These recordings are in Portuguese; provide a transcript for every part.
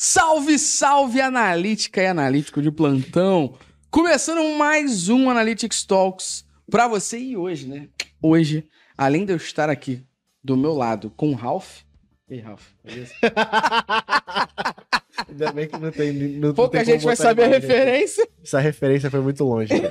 Salve, salve, analítica e analítico de plantão. Começando mais um Analytics Talks pra você e hoje, né? Hoje, além de eu estar aqui do meu lado com o Ralph. Ei, Ralph, beleza? Ainda bem que não tem. Não, Pouca não tem gente vai saber a referência, Essa referência foi muito longe.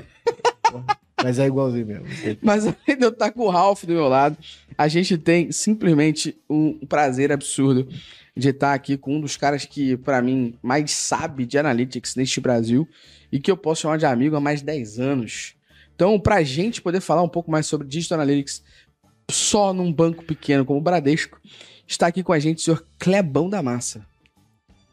Mas é igualzinho mesmo. mas além de eu estar com o Ralph do meu lado, a gente tem simplesmente um prazer absurdo de estar aqui com um dos caras que, pra mim, mais sabe de analytics neste Brasil e que eu posso chamar de amigo há mais de 10 anos. Então, pra gente poder falar um pouco mais sobre Digital Analytics só num banco pequeno como o Bradesco, está aqui com a gente o senhor Clebão da Massa.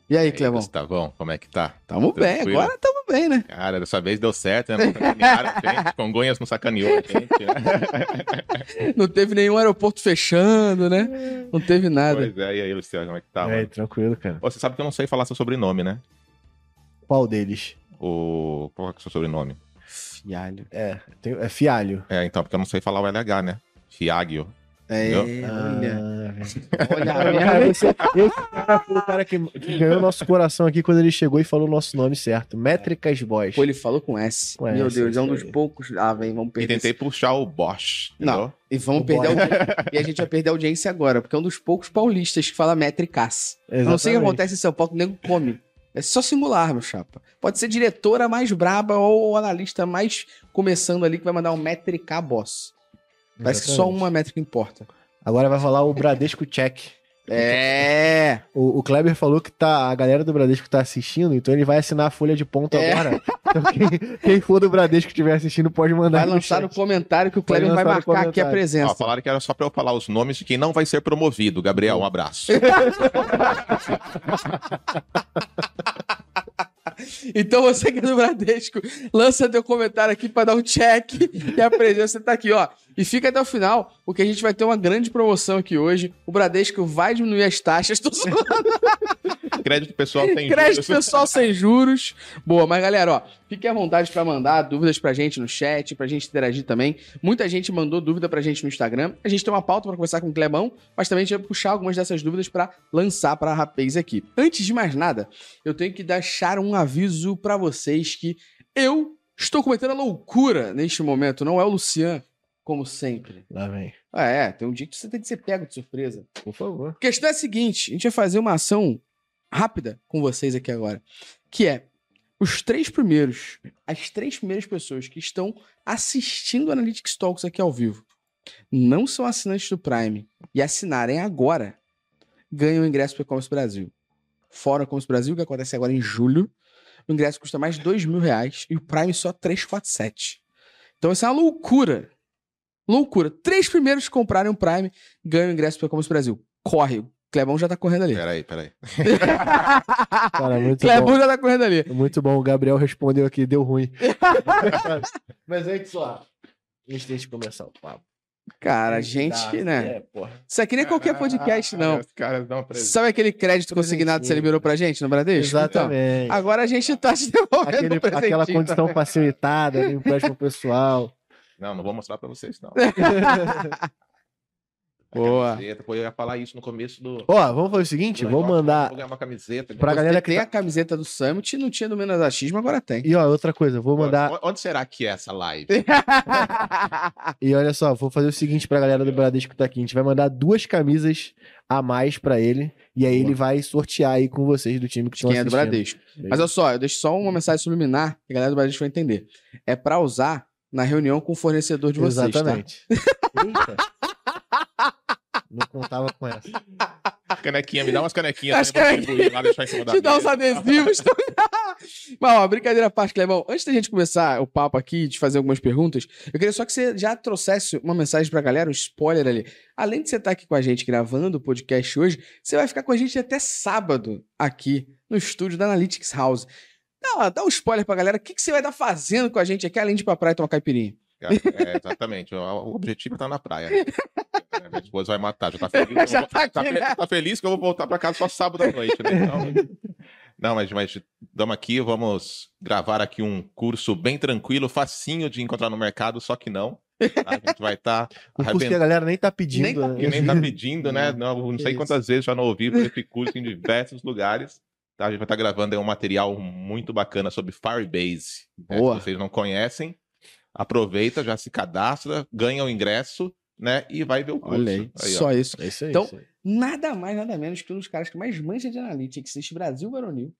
E aí, Clebão? Gustavão, como é que tá? Tamo bem, Tranquilo. agora tamo bem, né? Cara, dessa vez deu certo, né? Não sacanearam a gente, Congonhas não sacaneou a gente, né? Não teve nenhum aeroporto fechando, né? Não teve nada. Pois é, e aí, Luciano, como é que tá, é, mano? tranquilo, cara. Você sabe que eu não sei falar seu sobrenome, né? Qual deles? O... Qual é o seu sobrenome? Fialho. É, tem- é fialho. É, então, porque eu não sei falar o LH, né? Fiagio. É, olha. Ah, Olha esse, esse cara foi o cara que, que ganhou nosso coração aqui quando ele chegou e falou o nosso nome certo. Métricas Boys. Pô, ele falou com S. Com Meu S, Deus, é um dos aí. poucos. Ah, vem, vamos E perder. tentei puxar o Bosch, Não. E vamos O perder boy. a E a gente vai perder a audiência agora, porque é um dos poucos paulistas que fala métricas. Eu não sei o que acontece em São Paulo, o nego come. É só singular, meu chapa. Pode ser diretora mais braba ou analista mais começando ali que vai mandar um métrica boss. Parece que só uma métrica importa. Agora vai falar o Bradesco Check. É. O, o Kleber falou que tá, a galera do Bradesco tá assistindo, então ele vai assinar a folha de ponto É. agora. Então quem, quem for do Bradesco estiver assistindo pode mandar Vai no lançar no comentário que o Kleber vai marcar aqui a presença. Ó, falaram que era só pra eu falar os nomes de quem não vai ser promovido. Gabriel, um abraço. Então você que é do Bradesco, lança teu comentário aqui pra dar um check e a presença tá aqui, ó. E fica até o final, porque a gente vai ter uma grande promoção aqui hoje. O Bradesco vai diminuir as taxas. Tô zoando. Crédito pessoal Crédito juros. pessoal sem juros. Boa, mas galera, ó, fique à vontade pra mandar dúvidas pra gente no chat, pra gente interagir também. Muita gente mandou dúvida pra gente no Instagram. A gente tem uma pauta pra conversar com o Clebão, mas também a gente vai puxar algumas dessas dúvidas pra lançar pra rapaz aqui. Antes de mais nada, eu tenho que deixar um aviso pra vocês que eu estou cometendo a loucura neste momento, não é o Lucian, como sempre. Lá vem. Ah, é, tem um dia que você tem que ser pego de surpresa. Por favor. A questão é a seguinte: a gente vai fazer uma ação rápida com vocês aqui agora. Que é os três primeiros, as três primeiras pessoas que estão assistindo Analytics Talks aqui ao vivo, não são assinantes do Prime e assinarem agora, ganham o ingresso para o E-Commerce Brasil. Fora o Brasil, que acontece agora em julho, o ingresso custa mais dois mil reais e o Prime só 347. Então isso é uma loucura. Loucura. Três primeiros que comprarem o Prime ganham o ingresso para o E-Commerce Brasil. Corre. O Clebão já tá correndo ali. Peraí, peraí. Cara, muito Clebão bom. já tá correndo ali. Muito bom. O Gabriel respondeu aqui, deu ruim. Mas é que só. Antes de começar o papo. Cara, a gente, né? É, porra. Isso aqui nem é qualquer podcast, não. Os caras dão presente. Sabe aquele crédito consignado que você liberou pra gente no Bradesco? Exatamente. Então, agora a gente tá te devolvendo Aquele- um aquela condição facilitada, né, empréstimo pessoal. Não, não vou mostrar pra vocês, não. Boa. Camiseta, Pô, eu ia falar isso no começo do. Ó, vamos fazer o seguinte, vou mandar. Vou ganhar uma camiseta. Pra galera que tem tá- a camiseta do Summit, não tinha do Menos Achismo, agora tem. E ó, outra coisa, vou mandar. Onde- Onde será que é essa live? E olha só, vou fazer o seguinte pra galera do Bradesco que tá aqui. A gente vai mandar duas camisas a mais pra ele. E aí Boa. ele vai sortear aí com vocês do time que estão quem é do assistindo. Bradesco. Mas olha só, eu deixo só uma mensagem subliminar que a galera do Bradesco vai entender. É pra usar na reunião com o fornecedor de vocês, tá? Exatamente. Eita. Não contava com essa. Canequinha, me dá umas canequinhas As pra eu distribuir lá, deixar em cima da Te dá uns adesivos. Mas, ó, brincadeira à parte, Clebão. Antes da gente começar o papo aqui, de fazer algumas perguntas, eu queria só que você já trouxesse uma mensagem pra galera, um spoiler ali. Além de você estar aqui com a gente gravando o podcast hoje, você vai ficar com a gente até sábado aqui no estúdio da Analytics House. Dá, dá um spoiler pra galera. O que, que você vai estar fazendo com a gente aqui, além de ir pra praia e tomar caipirinha? É, exatamente. O, objetivo é tá na praia. né? Minha esposa vai matar. Já tá feliz, Já vou- tá aqui, tá fe- né? tá feliz que eu vou voltar pra casa só sábado à noite, né? Então, não, mas, mas estamos aqui, vamos gravar aqui um curso bem tranquilo, facinho de encontrar no mercado, só que não. tá? A gente vai estar Um curso que a galera nem tá pedindo. Nem tá né? nem tá pedindo, né? Não, não sei Isso. quantas vezes já não ouvi esse curso em diversos lugares. Tá? A gente vai estar gravando aí um material muito bacana sobre Firebase. né? Se vocês não conhecem, aproveita, já se cadastra, ganha o ingresso, né? E vai ver o curso. Olha aí, ó. só isso. É isso aí. Então, isso aí. Nada mais, nada menos que um dos caras que mais manja de analytics neste Brasil varonil,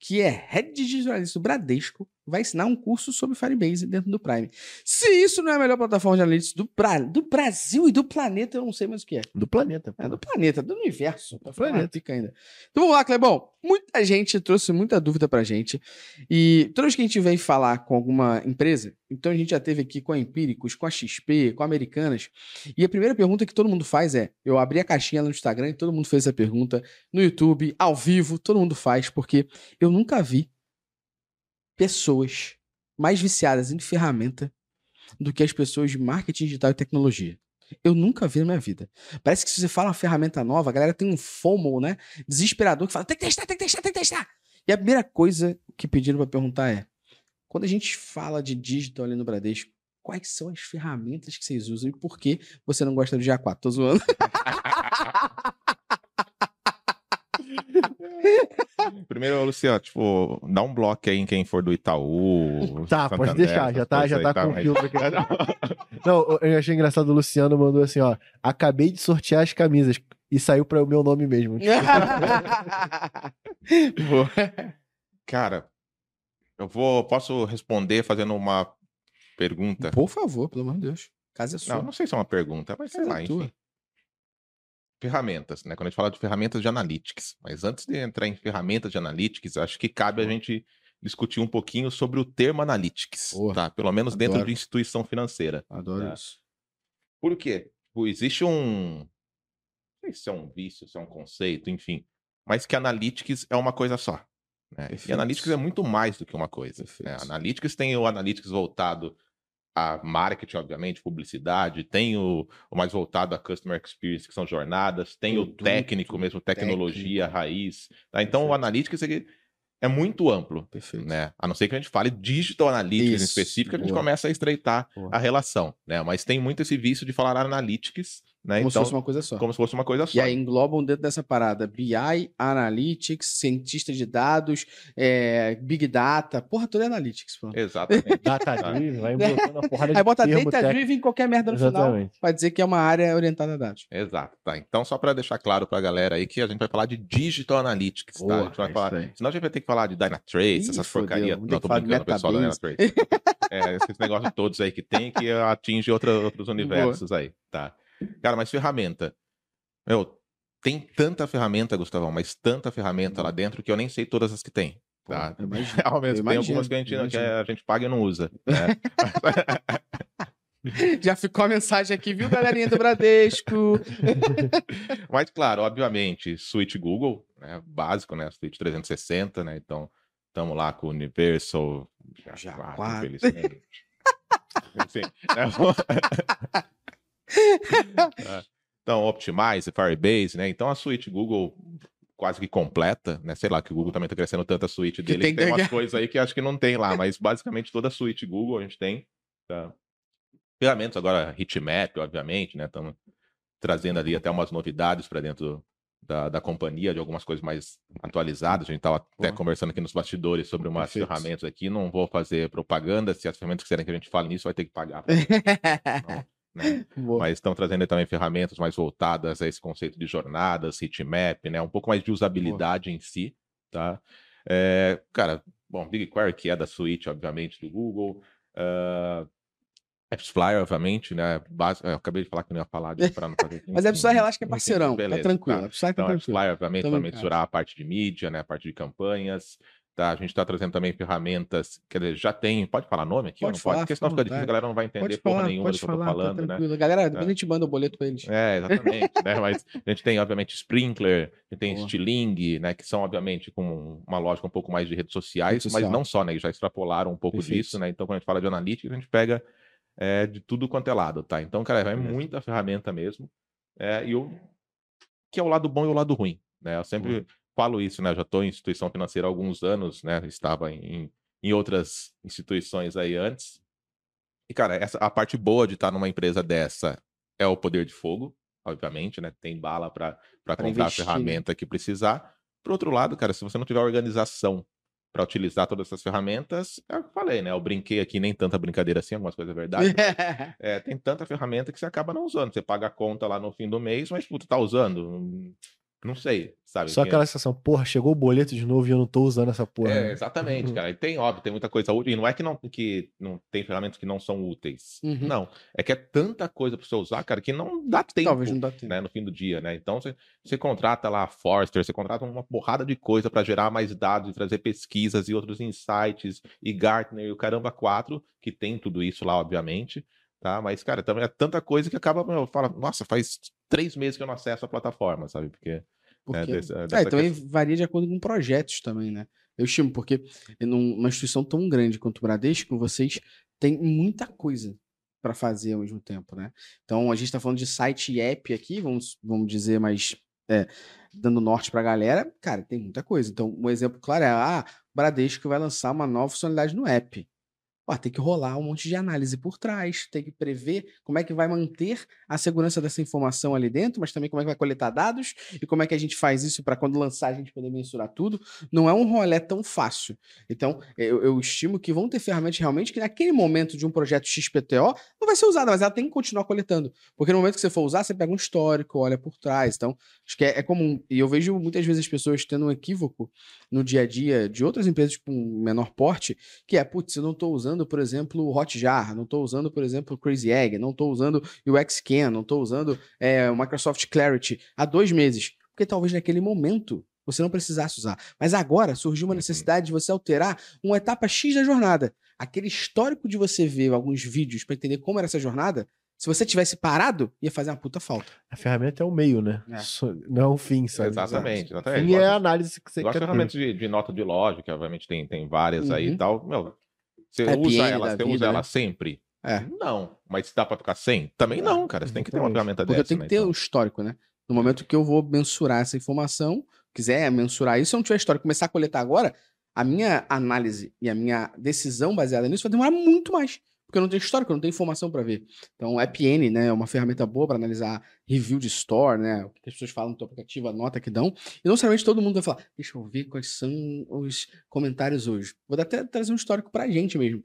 que é Head de Jornalista do Bradesco, vai ensinar um curso sobre Firebase dentro do Prime. Se isso não é a melhor plataforma de analytics do, Bra- do Brasil e do planeta, eu não sei mais o que é. Do planeta. pô. É do planeta, do universo. Do planeta. Fica ainda. Então vamos lá, Clebão. Muita gente trouxe muita dúvida pra gente. E toda vez que a gente vem falar com alguma empresa, então a gente já teve aqui com a Empíricos, com a XP, com a Americanas. E a primeira pergunta que todo mundo faz é: eu abri a caixinha lá no Instagram e todo mundo fez essa pergunta. No YouTube, ao vivo, todo mundo faz, porque eu nunca vi pessoas mais viciadas em ferramenta do que as pessoas de marketing digital e tecnologia. Eu nunca vi na minha vida. Parece que se você fala uma ferramenta nova, a galera tem um FOMO, né? Desesperador, que fala, tem que testar, tem que testar, tem que testar. E a primeira coisa que pediram pra perguntar é, quando a gente fala de digital ali no Bradesco, quais são as ferramentas que vocês usam e por que você não gosta do GA4? Tô zoando. Primeiro, Luciano, tipo, dá um bloco aí em quem for do Itaú. Tá, pode Santander, deixar, já tá, já aí, tá com o filme aqui. Não, eu achei engraçado, o Luciano mandou assim, ó, acabei de sortear as camisas e saiu para o meu nome mesmo. Boa. Cara, eu vou. Posso responder fazendo uma pergunta? Por favor, pelo amor de Deus. Casa é sua. Não, não sei se é uma pergunta, mas sei Casa lá, é tua. enfim. Ferramentas, né? Quando a gente fala de ferramentas de analytics. Mas antes de entrar em ferramentas de analytics, acho que cabe a gente discutir um pouquinho sobre o termo analytics, tá? Pelo menos dentro Adoro. de instituição financeira. Adoro É. isso. Por quê? Existe um. Não sei se é um vício, se é um conceito, enfim. Mas que analytics é uma coisa só. né? E analytics é muito mais do que uma coisa. Né? Analytics tem o analytics voltado a marketing, obviamente, publicidade, tem o, o mais voltado a customer experience, que são jornadas, tem o técnico mesmo, tecnologia, técnico. raiz. tá? Então, o Perfeito. ele é muito amplo. Perfeito. Né? A não ser que a gente fale digital analytics em Isso, específico, a gente boa. começa a estreitar Boa. a relação, né? Mas tem muito esse vício de falar analytics, né? Como então, se fosse uma coisa só. como se fosse uma coisa só. E aí englobam dentro dessa parada BI, Analytics, cientista de dados, é, Big Data, porra toda é Analytics, pô. Exatamente. Data driven, vai botando uma porrada de Aí bota Data. Driven em qualquer merda no final, Exatamente. pra dizer que é uma área orientada a dados. Exato, tá. Então, só para deixar claro pra galera aí que a gente vai falar de digital analytics, tá? A gente vai é falar... aí. Senão a gente vai ter que falar de Dynatrace, Ih, essas porcarias. Não, que tô brincando, pessoal da. Dynatrace. é, esses negócios todos aí que tem que atinge outra, outros universos aí, tá? Cara, mas ferramenta. Meu, tem tanta ferramenta, Gustavão, mas tanta ferramenta lá dentro que eu nem sei todas as que tem. Tá? Pô, imagino. Ao mesmo algumas que a, gente, que a gente paga e não usa. né? Já ficou a mensagem aqui, viu, galerinha do Bradesco? Mas, claro, obviamente, Suite Google, né? Básico, né? Suite 360, né? Então, estamos lá com o Universal. Já quatro, quatro. infelizmente. Enfim, né? É. Então, Optimize, Firebase, né? Então, a suite Google quase que completa, né? Sei lá, que o Google também tá crescendo tanto a suite dele, tem que tem que umas pegar. coisas aí que acho que não tem lá, mas basicamente toda a suite Google a gente tem. Tá? Ferramentas agora, Heatmap, obviamente, né? Estamos trazendo ali até umas novidades para dentro da, da companhia, de algumas coisas mais atualizadas. A gente estava até conversando aqui nos bastidores sobre umas Perfeito. ferramentas aqui. Não vou fazer propaganda. Se as ferramentas quiserem que a gente fale nisso, vai ter que pagar. né? Boa. Mas estão trazendo também ferramentas mais voltadas a esse conceito de jornadas, heatmap, né? Um pouco mais de usabilidade em si, tá? É, cara, bom, BigQuery, que é da suite, obviamente, do Google. Uh, AppsFlyer, obviamente, né? Bas- eu acabei de falar que não ia falar disso para não fazer. Mas enfim, relaxa que é parceirão, beleza, tá tranquilo. tá. Tá Então. AppsFlyer, obviamente, casa. mensurar a parte de mídia, né? A parte de campanhas. Tá? A gente está trazendo também ferramentas, quer dizer, já tem. Pode falar nome aqui? Pode não pode? falar, Porque senão fica difícil, a vontade. galera não vai entender Pode porra falar, nenhuma do pode que eu tô falar, falando, tá né? Galera, depois a gente manda o boleto pra eles. É, exatamente, né? Mas a gente tem, obviamente, Sprinkler, a gente tem Boa. Stiling, né? Que são, obviamente, com uma lógica um pouco mais de redes sociais, Rede mas não só, né? Já extrapolaram um pouco Perfeito. disso, né? Então, quando a gente fala de analytics, a gente pega é, de tudo quanto é lado, tá? Então, cara, é muita ferramenta mesmo. É, e o que é o lado bom e o lado ruim, né? Eu sempre falo isso, né? Eu já estou em instituição financeira há alguns anos, né? Estava em, em outras instituições aí antes. E, cara, essa, a parte boa de estar numa empresa dessa é o poder de fogo, obviamente, né? Tem bala para comprar a investir, né? ferramenta que precisar. Por outro lado, cara, se você não tiver organização para utilizar todas essas ferramentas, é o que eu falei, né? Eu brinquei aqui, nem tanta brincadeira assim, algumas coisas é verdade. é, tem tanta ferramenta que você acaba não usando. Você paga a conta lá no fim do mês, mas puta, tá usando. Não sei, sabe? Só aquela sensação, porra, chegou o boleto de novo e eu não tô usando essa porra. É, né? exatamente, Uhum. cara. E tem, óbvio, tem muita coisa útil. E não é que não, que não tem ferramentas que não são úteis. Uhum. Não. É que é tanta coisa pra você usar, cara, que não dá tempo. Talvez não dá tempo. Né, no fim do dia, né? Então você, você contrata lá a Forrester, você contrata uma porrada de coisa para gerar mais dados e trazer pesquisas e outros insights e Gartner e o caramba 4, que tem tudo isso lá, obviamente, tá? Mas, cara, também é tanta coisa que acaba, meu, fala, nossa, faz três meses que eu não acesso a plataforma, sabe? Porque. Porque... desse- É, dessa e também questão- varia de acordo com projetos também, né? Eu estimo, porque num- numa instituição tão grande quanto o Bradesco, vocês têm muita coisa para fazer ao mesmo tempo, né? Então, a gente está falando de site e app aqui, vamos, vamos dizer, mas é, dando norte para a galera, cara, tem muita coisa. Então, um exemplo claro é, ah, o Bradesco vai lançar uma nova funcionalidade no app. Ó, tem que rolar um monte de análise por trás, tem que prever como é que vai manter a segurança dessa informação ali dentro, mas também como é que vai coletar dados e como é que a gente faz isso para quando lançar a gente poder mensurar tudo. Não é um rolê tão fácil. Então, eu, eu estimo que vão ter ferramentas realmente que naquele momento de um projeto XPTO não vai ser usada, mas ela tem que continuar coletando. Porque no momento que você for usar, você pega um histórico, olha por trás. Então, acho que é, é comum. E eu vejo muitas vezes as pessoas tendo um equívoco no dia a dia de outras empresas com menor porte, que é, putz, eu não estou usando, por exemplo, o Hotjar, não estou usando, por exemplo, o Crazy Egg, não estou usando o XCAN, não estou usando é, o Microsoft Clarity há dois meses. Porque talvez naquele momento você não precisasse usar. Mas agora surgiu uma Uhum. necessidade de você alterar uma etapa X da jornada. Aquele histórico de você ver alguns vídeos para entender como era essa jornada, se você tivesse parado, ia fazer uma puta falta. A ferramenta é o meio, né? É. Não é o fim, sabe? Exatamente, O exatamente. fim é a Gosto- análise que você Gosto de quer ter. ferramentas de, de nota de loja, que obviamente tem, tem várias aí Uhum. e tal. Meu, você APN usa ela, você vida, usa né? ela sempre? É. Não. Mas dá pra ficar sem? Também não, cara. Você tem que ter uma ferramenta Porque dessa. né? que ter Então, um histórico, né? No momento que eu vou mensurar essa informação, quiser mensurar isso, se eu não tiver histórico, começar a coletar agora, a minha análise e a minha decisão baseada nisso vai demorar muito mais. Porque eu não tenho histórico, eu não tenho informação para ver. Então, o AppN, né, é uma ferramenta boa para analisar review de store, né? O que as pessoas falam no teu aplicativo, a nota que dão. E não necessariamente todo mundo vai falar, deixa eu ver quais são os comentários hoje. Vou até trazer um histórico pra gente mesmo.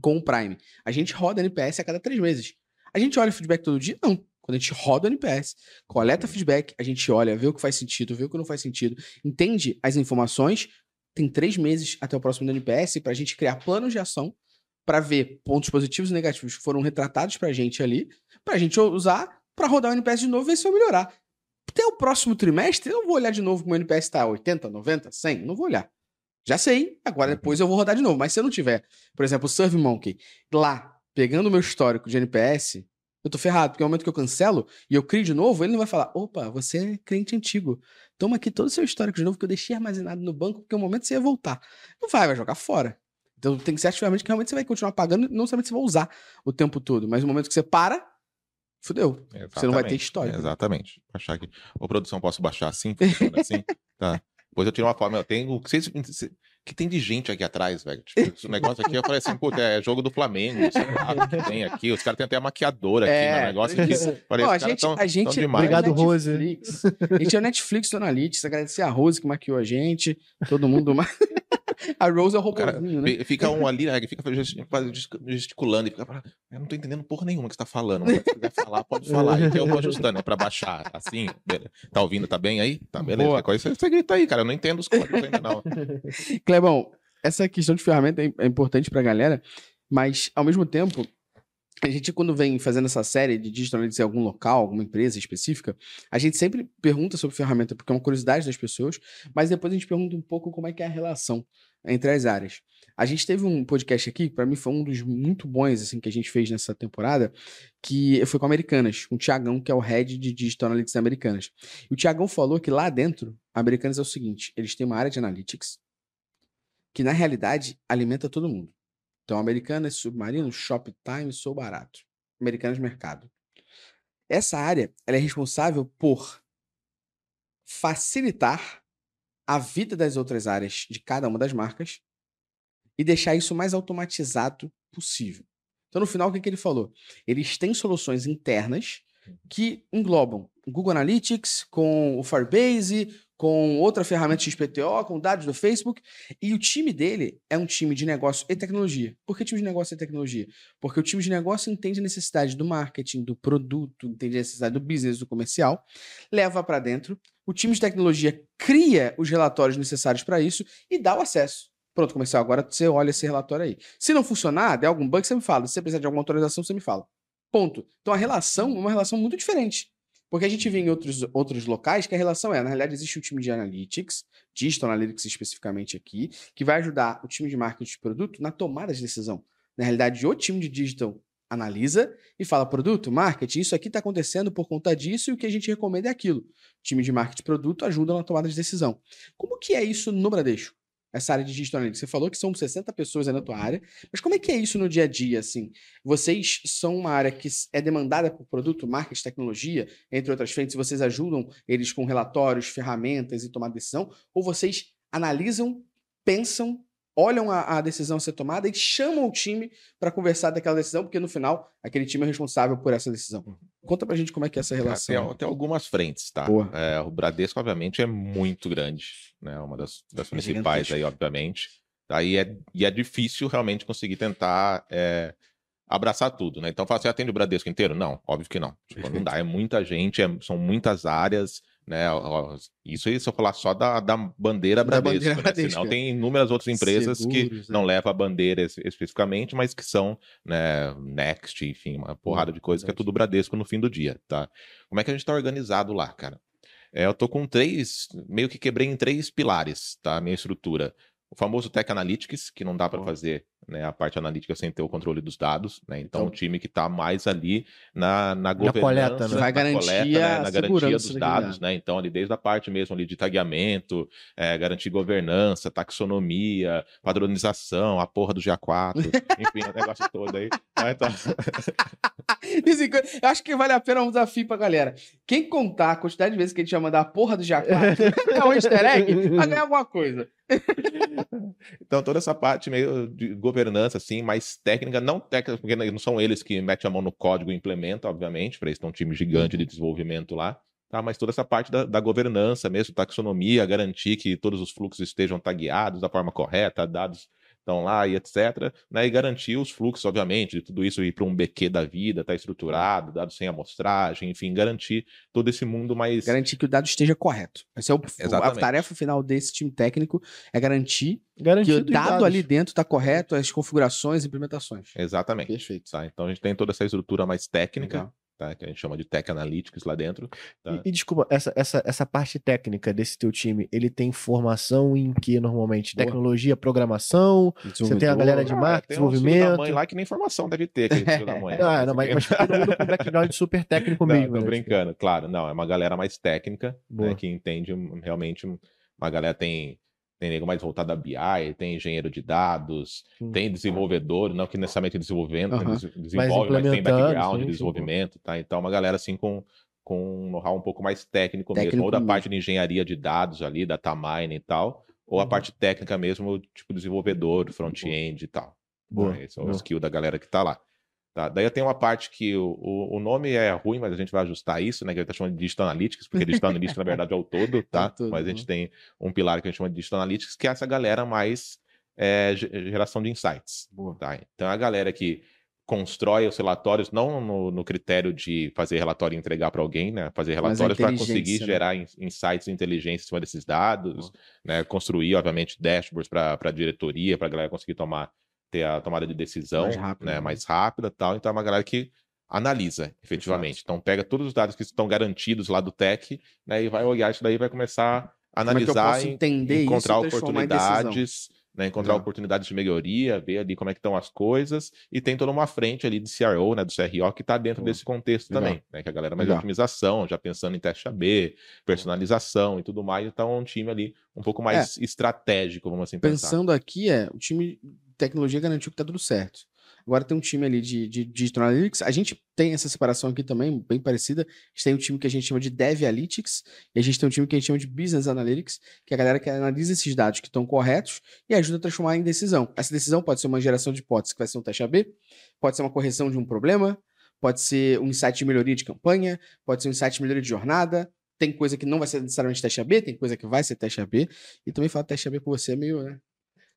Com o Prime. A gente roda NPS a cada três meses. A gente olha o feedback todo dia? Não. Quando a gente roda o NPS, coleta feedback, a gente olha, vê o que faz sentido, vê o que não faz sentido, entende as informações. Tem três meses até o próximo NPS para a gente criar planos de ação para ver pontos positivos e negativos que foram retratados para a gente ali, para a gente usar para rodar o NPS de novo e ver se vai melhorar. Até o próximo trimestre, eu não vou olhar de novo como o NPS está 80, 90, 100, não vou olhar. Já sei, agora depois eu vou rodar de novo. Mas se eu não tiver, por exemplo, o SurveyMonkey lá, pegando o meu histórico de NPS, eu tô ferrado, porque no momento que eu cancelo e eu crio de novo, ele não vai falar: opa, você é cliente antigo. Toma aqui todo o seu histórico de novo que eu deixei armazenado no banco, porque o momento você ia voltar. Não vai, vai jogar fora. Então tem que ser ativamente que realmente você vai continuar pagando, não somente você vai usar o tempo todo, mas no momento que você para, fudeu. Você não vai ter exatamente, né? Exatamente. Vou achar aqui. Ô, produção, posso baixar assim? Funciona assim? tá. Depois eu tiro uma foto. Meu, tem o que, vocês- que tem de gente aqui atrás, velho. Tipo, esse negócio aqui, eu falei assim, puta, é jogo do Flamengo, sei lá, o que tem aqui. Os caras têm até a maquiadora aqui, É, né? negócio aqui. Falei, Ó, a gente, tão- a gente demais. Obrigado, é o Rose. Netflix. A gente é o Netflix do Analytics. Agradecer a Rose que maquiou a gente. Todo mundo. ma- a Rose é o robôzinho, né? fi- fica um ali, né, fica gesti- gesticulando e fica falando, eu não tô entendendo porra nenhuma que você tá falando. mas Se quiser falar, pode falar. E que eu vou ajustando, é pra baixar. Assim, beleza. tá ouvindo? Tá bem aí? Tá beleza. Boa. Coisa, você, você grita aí, cara. Eu não entendo os códigos ainda, não. Clebão, essa questão de ferramenta é é importante pra galera, mas ao mesmo tempo, a gente quando vem fazendo essa série de digital analytics em algum local, alguma empresa específica, a gente sempre pergunta sobre ferramenta, porque é uma curiosidade das pessoas, mas depois a gente pergunta um pouco como é que é a relação entre as áreas. A gente teve um podcast aqui, pra mim foi um dos muito bons assim que a gente fez nessa temporada, que foi com Americanas, com o Tiagão, que é o head de Digital Analytics Americanas. E o Tiagão falou que lá dentro, Americanas é o seguinte, eles têm uma área de analytics, que na realidade alimenta todo mundo. Então, Americanas, Submarino, Shoptime, Sou Barato. Americanas Mercado. Essa área ela é responsável por facilitar a vida das outras áreas de cada uma das marcas e deixar isso o mais automatizado possível. Então, no final, o que, que ele falou? Eles têm soluções internas que englobam Google Analytics com o Firebase, com outra ferramenta XPTO, com dados do Facebook. E o time dele é um time de negócio e tecnologia. Por que time de negócio e tecnologia? Porque o time de negócio entende a necessidade do marketing, do produto, entende a necessidade do business, do comercial, leva para dentro. O time de tecnologia cria os relatórios necessários para isso e dá o acesso. Pronto, comercial, agora você olha esse relatório aí. Se não funcionar, der algum bug, você me fala. Se você precisar de alguma autorização, você me fala. Ponto. Então a relação é uma relação muito diferente. Porque a gente vê em outros, outros locais que a relação é, na realidade, existe um time de analytics, digital analytics especificamente aqui, que vai ajudar o time de marketing de produto na tomada de decisão. Na realidade, o time de digital analisa e fala: produto, marketing, isso aqui está acontecendo por conta disso e o que a gente recomenda é aquilo. O time de marketing de produto ajuda na tomada de decisão. Como que é isso no Bradesco? Essa área de digital analytics. Você falou que são 60 pessoas aí na tua área, mas como é que é isso no dia a dia, assim? Vocês são uma área que é demandada por produto, marketing, tecnologia, entre outras frentes, vocês ajudam eles com relatórios, ferramentas e tomar decisão? Ou vocês analisam, pensam olham a, a, decisão a ser tomada e chamam o time para conversar daquela decisão, porque no final aquele time é responsável por essa decisão. Uhum. Conta pra gente como é que é essa relação. Tem, tem algumas frentes, tá? É, o Bradesco, obviamente, é muito grande, né? Uma das, das é principais aí, obviamente. Aí é, e é difícil realmente conseguir tentar é, abraçar tudo, né? Então, você atende o Bradesco inteiro? Não, óbvio que não. Tipo, não dá, é muita gente, é, são muitas áreas, né? Isso aí, se eu falar só da, da bandeira da Bradesco, bandeira né? Bradesco. Senão tem inúmeras outras empresas Seguros, que né? não levam a bandeira especificamente, mas que são, né, Next, enfim, uma porrada de coisas que é tudo Bradesco no fim do dia, tá? Como é que a gente tá organizado lá, cara? É, eu tô com três, meio que quebrei em três pilares, tá? Minha estrutura. O famoso Tech Analytics, que não dá para fazer né, a parte analítica sem ter o controle dos dados. Né? Então, então o time que está mais ali na, na governança, coleta, né? vai garantir coleta, né? na garantia dos dados. Né? Então, ali desde a parte mesmo ali de tagueamento, é, garantir governança, taxonomia, padronização, a porra do GA4, enfim, o negócio todo aí. Então... Eu acho que vale a pena um desafio pra galera. Quem contar a quantidade de vezes que a gente vai mandar a porra do GA4 é um easter egg, vai ganhar alguma coisa. então, toda essa parte meio de governança, assim, mais técnica, não técnica, porque não são eles que metem a mão no código e implementam, obviamente, para eles ter um time gigante de desenvolvimento lá. Tá, mas toda essa parte da, da, governança mesmo, taxonomia, garantir que todos os fluxos estejam tagueados da forma correta, dados estão lá e etc. Né, e garantir os fluxos, obviamente, de tudo isso ir para um BQ da vida, tá estruturado, dados sem amostragem, enfim, garantir todo esse mundo mais. Garantir que o dado esteja correto. Essa é o, a tarefa final desse time técnico é garantir, garantir que o dado ali dentro está correto, as configurações e implementações. Exatamente. Perfeito. Tá? Então a gente tem toda essa estrutura mais técnica. Legal tá? Que a gente chama de Tech Analytics lá dentro. Tá? E, e, desculpa, essa, essa, essa parte técnica desse teu time, ele tem formação em que normalmente? Boa. Tecnologia, programação? Você tem a galera de ah, marketing, desenvolvimento? Tem um lá que nem formação deve ter, que é da mãe. ah, não, mas, mas todo mundo com background super técnico não, mesmo. Tô né? brincando, claro. Não, é uma galera mais técnica, né, que entende realmente. Uma galera tem tem nego mais voltado a BI, tem engenheiro de dados, sim. tem desenvolvedor, não que necessariamente desenvolvendo, uhum. desenvolve, mas, mas tem background sim, de desenvolvimento, tá? Então, uma galera assim com, com um know-how um pouco mais técnico, técnico mesmo, ou da mesmo. parte de engenharia de dados ali, data mining e tal, ou uhum. a parte técnica mesmo, tipo desenvolvedor, front-end e tal. Boa. Esse é o skill da galera que tá lá. Tá? Daí tem uma parte que o, o, o, nome é ruim, mas a gente vai ajustar isso, né? Que ele tá chamando de Digital Analytics, porque Digital Analytics, na verdade, é o todo, é tá? tudo, mas a gente né? tem um pilar que a gente chama de Digital Analytics, que é essa galera mais é, geração de insights. Tá? Então, a galera que constrói os relatórios, não no, no critério de fazer relatório e entregar para alguém, né? Fazer relatórios para conseguir né? gerar insights e inteligência em cima desses dados, né? Construir, obviamente, dashboards para a diretoria, para a galera conseguir tomar ter a tomada de decisão mais rápida, né, né? mais rápida tal. Então é uma galera que analisa efetivamente. Exato. Então pega todos os dados que estão garantidos lá do tech né, e vai olhar isso daí vai começar a analisar, é entender encontrar oportunidades, né, encontrar oportunidades de melhoria, ver ali como é que estão as coisas e tem toda uma frente ali de CRO, né, do CRO que está dentro desse contexto Legal. também, né, que a galera mais de otimização, já pensando em teste AB, personalização e tudo mais, então é um time ali um pouco mais é. estratégico, vamos assim pensar. Pensando aqui é o time tecnologia garantiu que tá tudo certo. Agora tem um time ali de, de, de Digital Analytics. A gente tem essa separação aqui também, bem parecida. A gente tem um time que a gente chama de Dev Analytics e a gente tem um time que a gente chama de Business Analytics, que é a galera que analisa esses dados que estão corretos e ajuda a transformar em decisão. Essa decisão pode ser uma geração de hipóteses, que vai ser um teste AB, pode ser uma correção de um problema, pode ser um insight de melhoria de campanha, pode ser um insight de melhoria de jornada, tem coisa que não vai ser necessariamente teste AB, tem coisa que vai ser teste AB. E também falar teste AB com você é meio, né?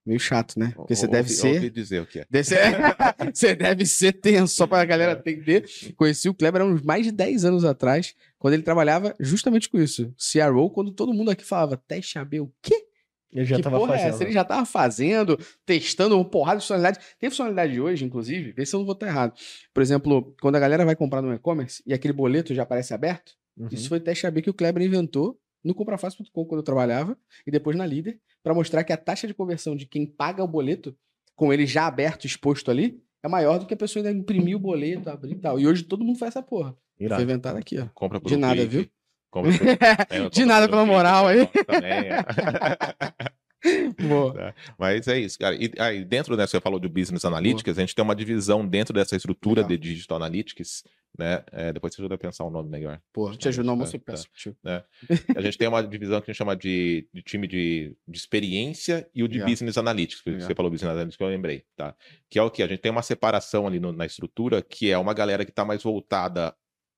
Meio chato, né? Porque você deve ser. Ouvi dizer o que é. Deve ser... você deve ser tenso, só pra galera entender. Conheci o Kleber há uns mais de 10 anos atrás, quando ele trabalhava justamente com isso. CRO, quando todo mundo aqui falava teste AB, o quê? Ele já que tava porra é fazendo. essa? Ele já tava fazendo, testando uma porrada de funcionalidade. Tem funcionalidade hoje, inclusive, vê se eu não vou estar errado. Por exemplo, quando a galera vai comprar no e-commerce e aquele boleto já aparece aberto, Uhum. isso foi teste AB que o Kleber inventou no comprafácil.com quando eu trabalhava e depois na Líder, para mostrar que a taxa de conversão de quem paga o boleto, com ele já aberto, exposto ali, é maior do que a pessoa ainda imprimir o boleto, abrir e tal. E hoje todo mundo faz essa porra. Irado. Foi inventado aqui, ó. Compra por De um nada, clique, viu? compra por- é, De nada pela clique, moral aí. Também, é. Boa. Mas é isso, cara. E aí, dentro dessa, você falou de Business Analytics, a gente tem uma divisão dentro dessa estrutura Legal. de Digital Analytics, né? É, depois você ajuda a pensar um nome melhor. Porra, te ajuda no almoço Tá, e peço. tio. A gente tem uma divisão que a gente chama de, de time de, de experiência e o de Legal. Business Analytics, Legal. você falou Business Analytics que eu lembrei, tá? Que é o que? A gente tem uma separação ali no- na estrutura, que é uma galera que está mais voltada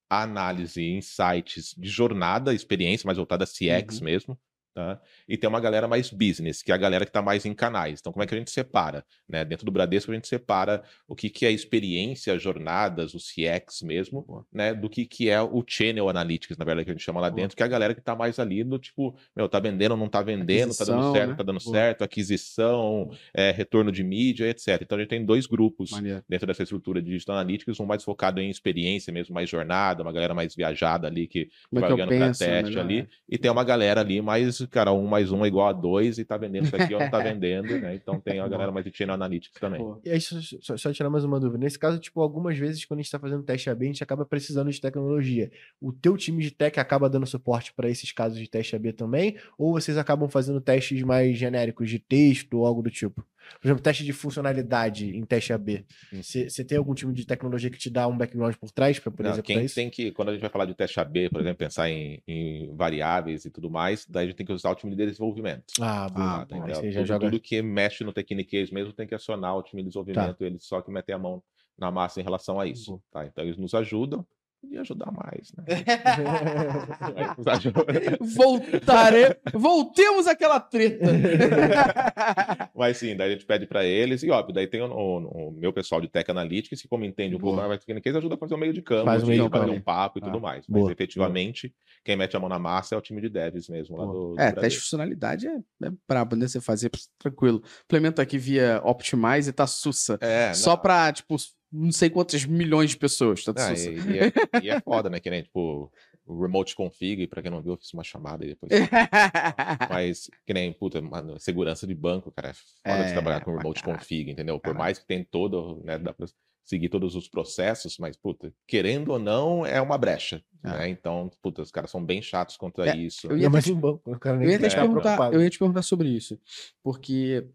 à análise, insights de jornada, experiência, mais voltada a CX Uhum. mesmo, tá? E tem uma galera mais business, que é a galera que está mais em canais. Então, como é que a gente separa? Né? Dentro do Bradesco, a gente separa o que, que é experiência, jornadas, o CX mesmo, né? Do que, que é o Channel Analytics, na verdade, que a gente chama lá Boa. dentro, que é a galera que está mais ali do tipo, meu, tá vendendo, não tá vendendo, tá dando certo, né? tá dando Boa. certo, aquisição, é, retorno de mídia, etc. Então, a gente tem dois grupos dentro dessa estrutura de Digital Analytics, um mais focado em experiência mesmo, mais jornada, uma galera mais viajada ali que Como é vai olhando pra penso? teste melhor, ali. né? E tem uma galera ali mais, cara, um mais um é igual a dois e tá vendendo isso aqui ou não tá vendendo, né? Então tem a galera mais de Channel Analytics também. Pô, E aí, só, só- só tirar mais uma dúvida. Nesse caso, tipo, algumas vezes, quando a gente tá fazendo teste AB, a gente acaba precisando de tecnologia. O teu time de tech acaba dando suporte para esses casos de teste AB também? Ou vocês acabam fazendo testes mais genéricos de texto ou algo do tipo? Por exemplo, teste de funcionalidade em teste AB. Você você tem algum time de tecnologia que te dá um background por trás para poder Não, executar quem isso? tem que, quando a gente vai falar de teste AB, por exemplo, pensar em, em variáveis e tudo mais, daí a gente tem que usar o time de desenvolvimento. Ah, boa. Ah, tá, você já tudo, joga... tudo que mexe no Technique mesmo tem que acionar o time de desenvolvimento, Tá. eles só que metem a mão na massa em relação a isso. Tá? Então eles nos ajudam e ajudar mais, né? Voltare... Voltemos àquela treta. Mas sim, daí a gente pede para eles, e óbvio, daí tem o, o- o meu pessoal de Tech Analytics, que como entende um pouco mais de Technique, ajuda a fazer o meio de campo, Faz meio de fazer um papo e Ah, tudo mais. boa, Mas efetivamente, quem mete a mão na massa é o time de devs mesmo lá do, do É, teste de funcionalidade é, é brabo, né? Você fazer tranquilo. Implementa aqui via Optimize e tá sussa. É, Só pra, tipo, não sei quantas milhões de pessoas. Tá Ah, e, e é, e é foda, né? Que nem, tipo, o Remote Config, pra quem não viu, eu fiz uma chamada e depois. Mas, que nem, puta, mano, segurança de banco, cara, é foda É, de trabalhar com Remote caralho. Config, entendeu? Por mais que tem todo, né, dá pra seguir todos os processos, mas, puta, querendo ou não, é uma brecha, Ah. né? Então, puta, os caras são bem chatos contra É, isso. eu ia Não, em banco, o cara nem Eu ia, te É, perguntar, eu ia te perguntar sobre isso. Porque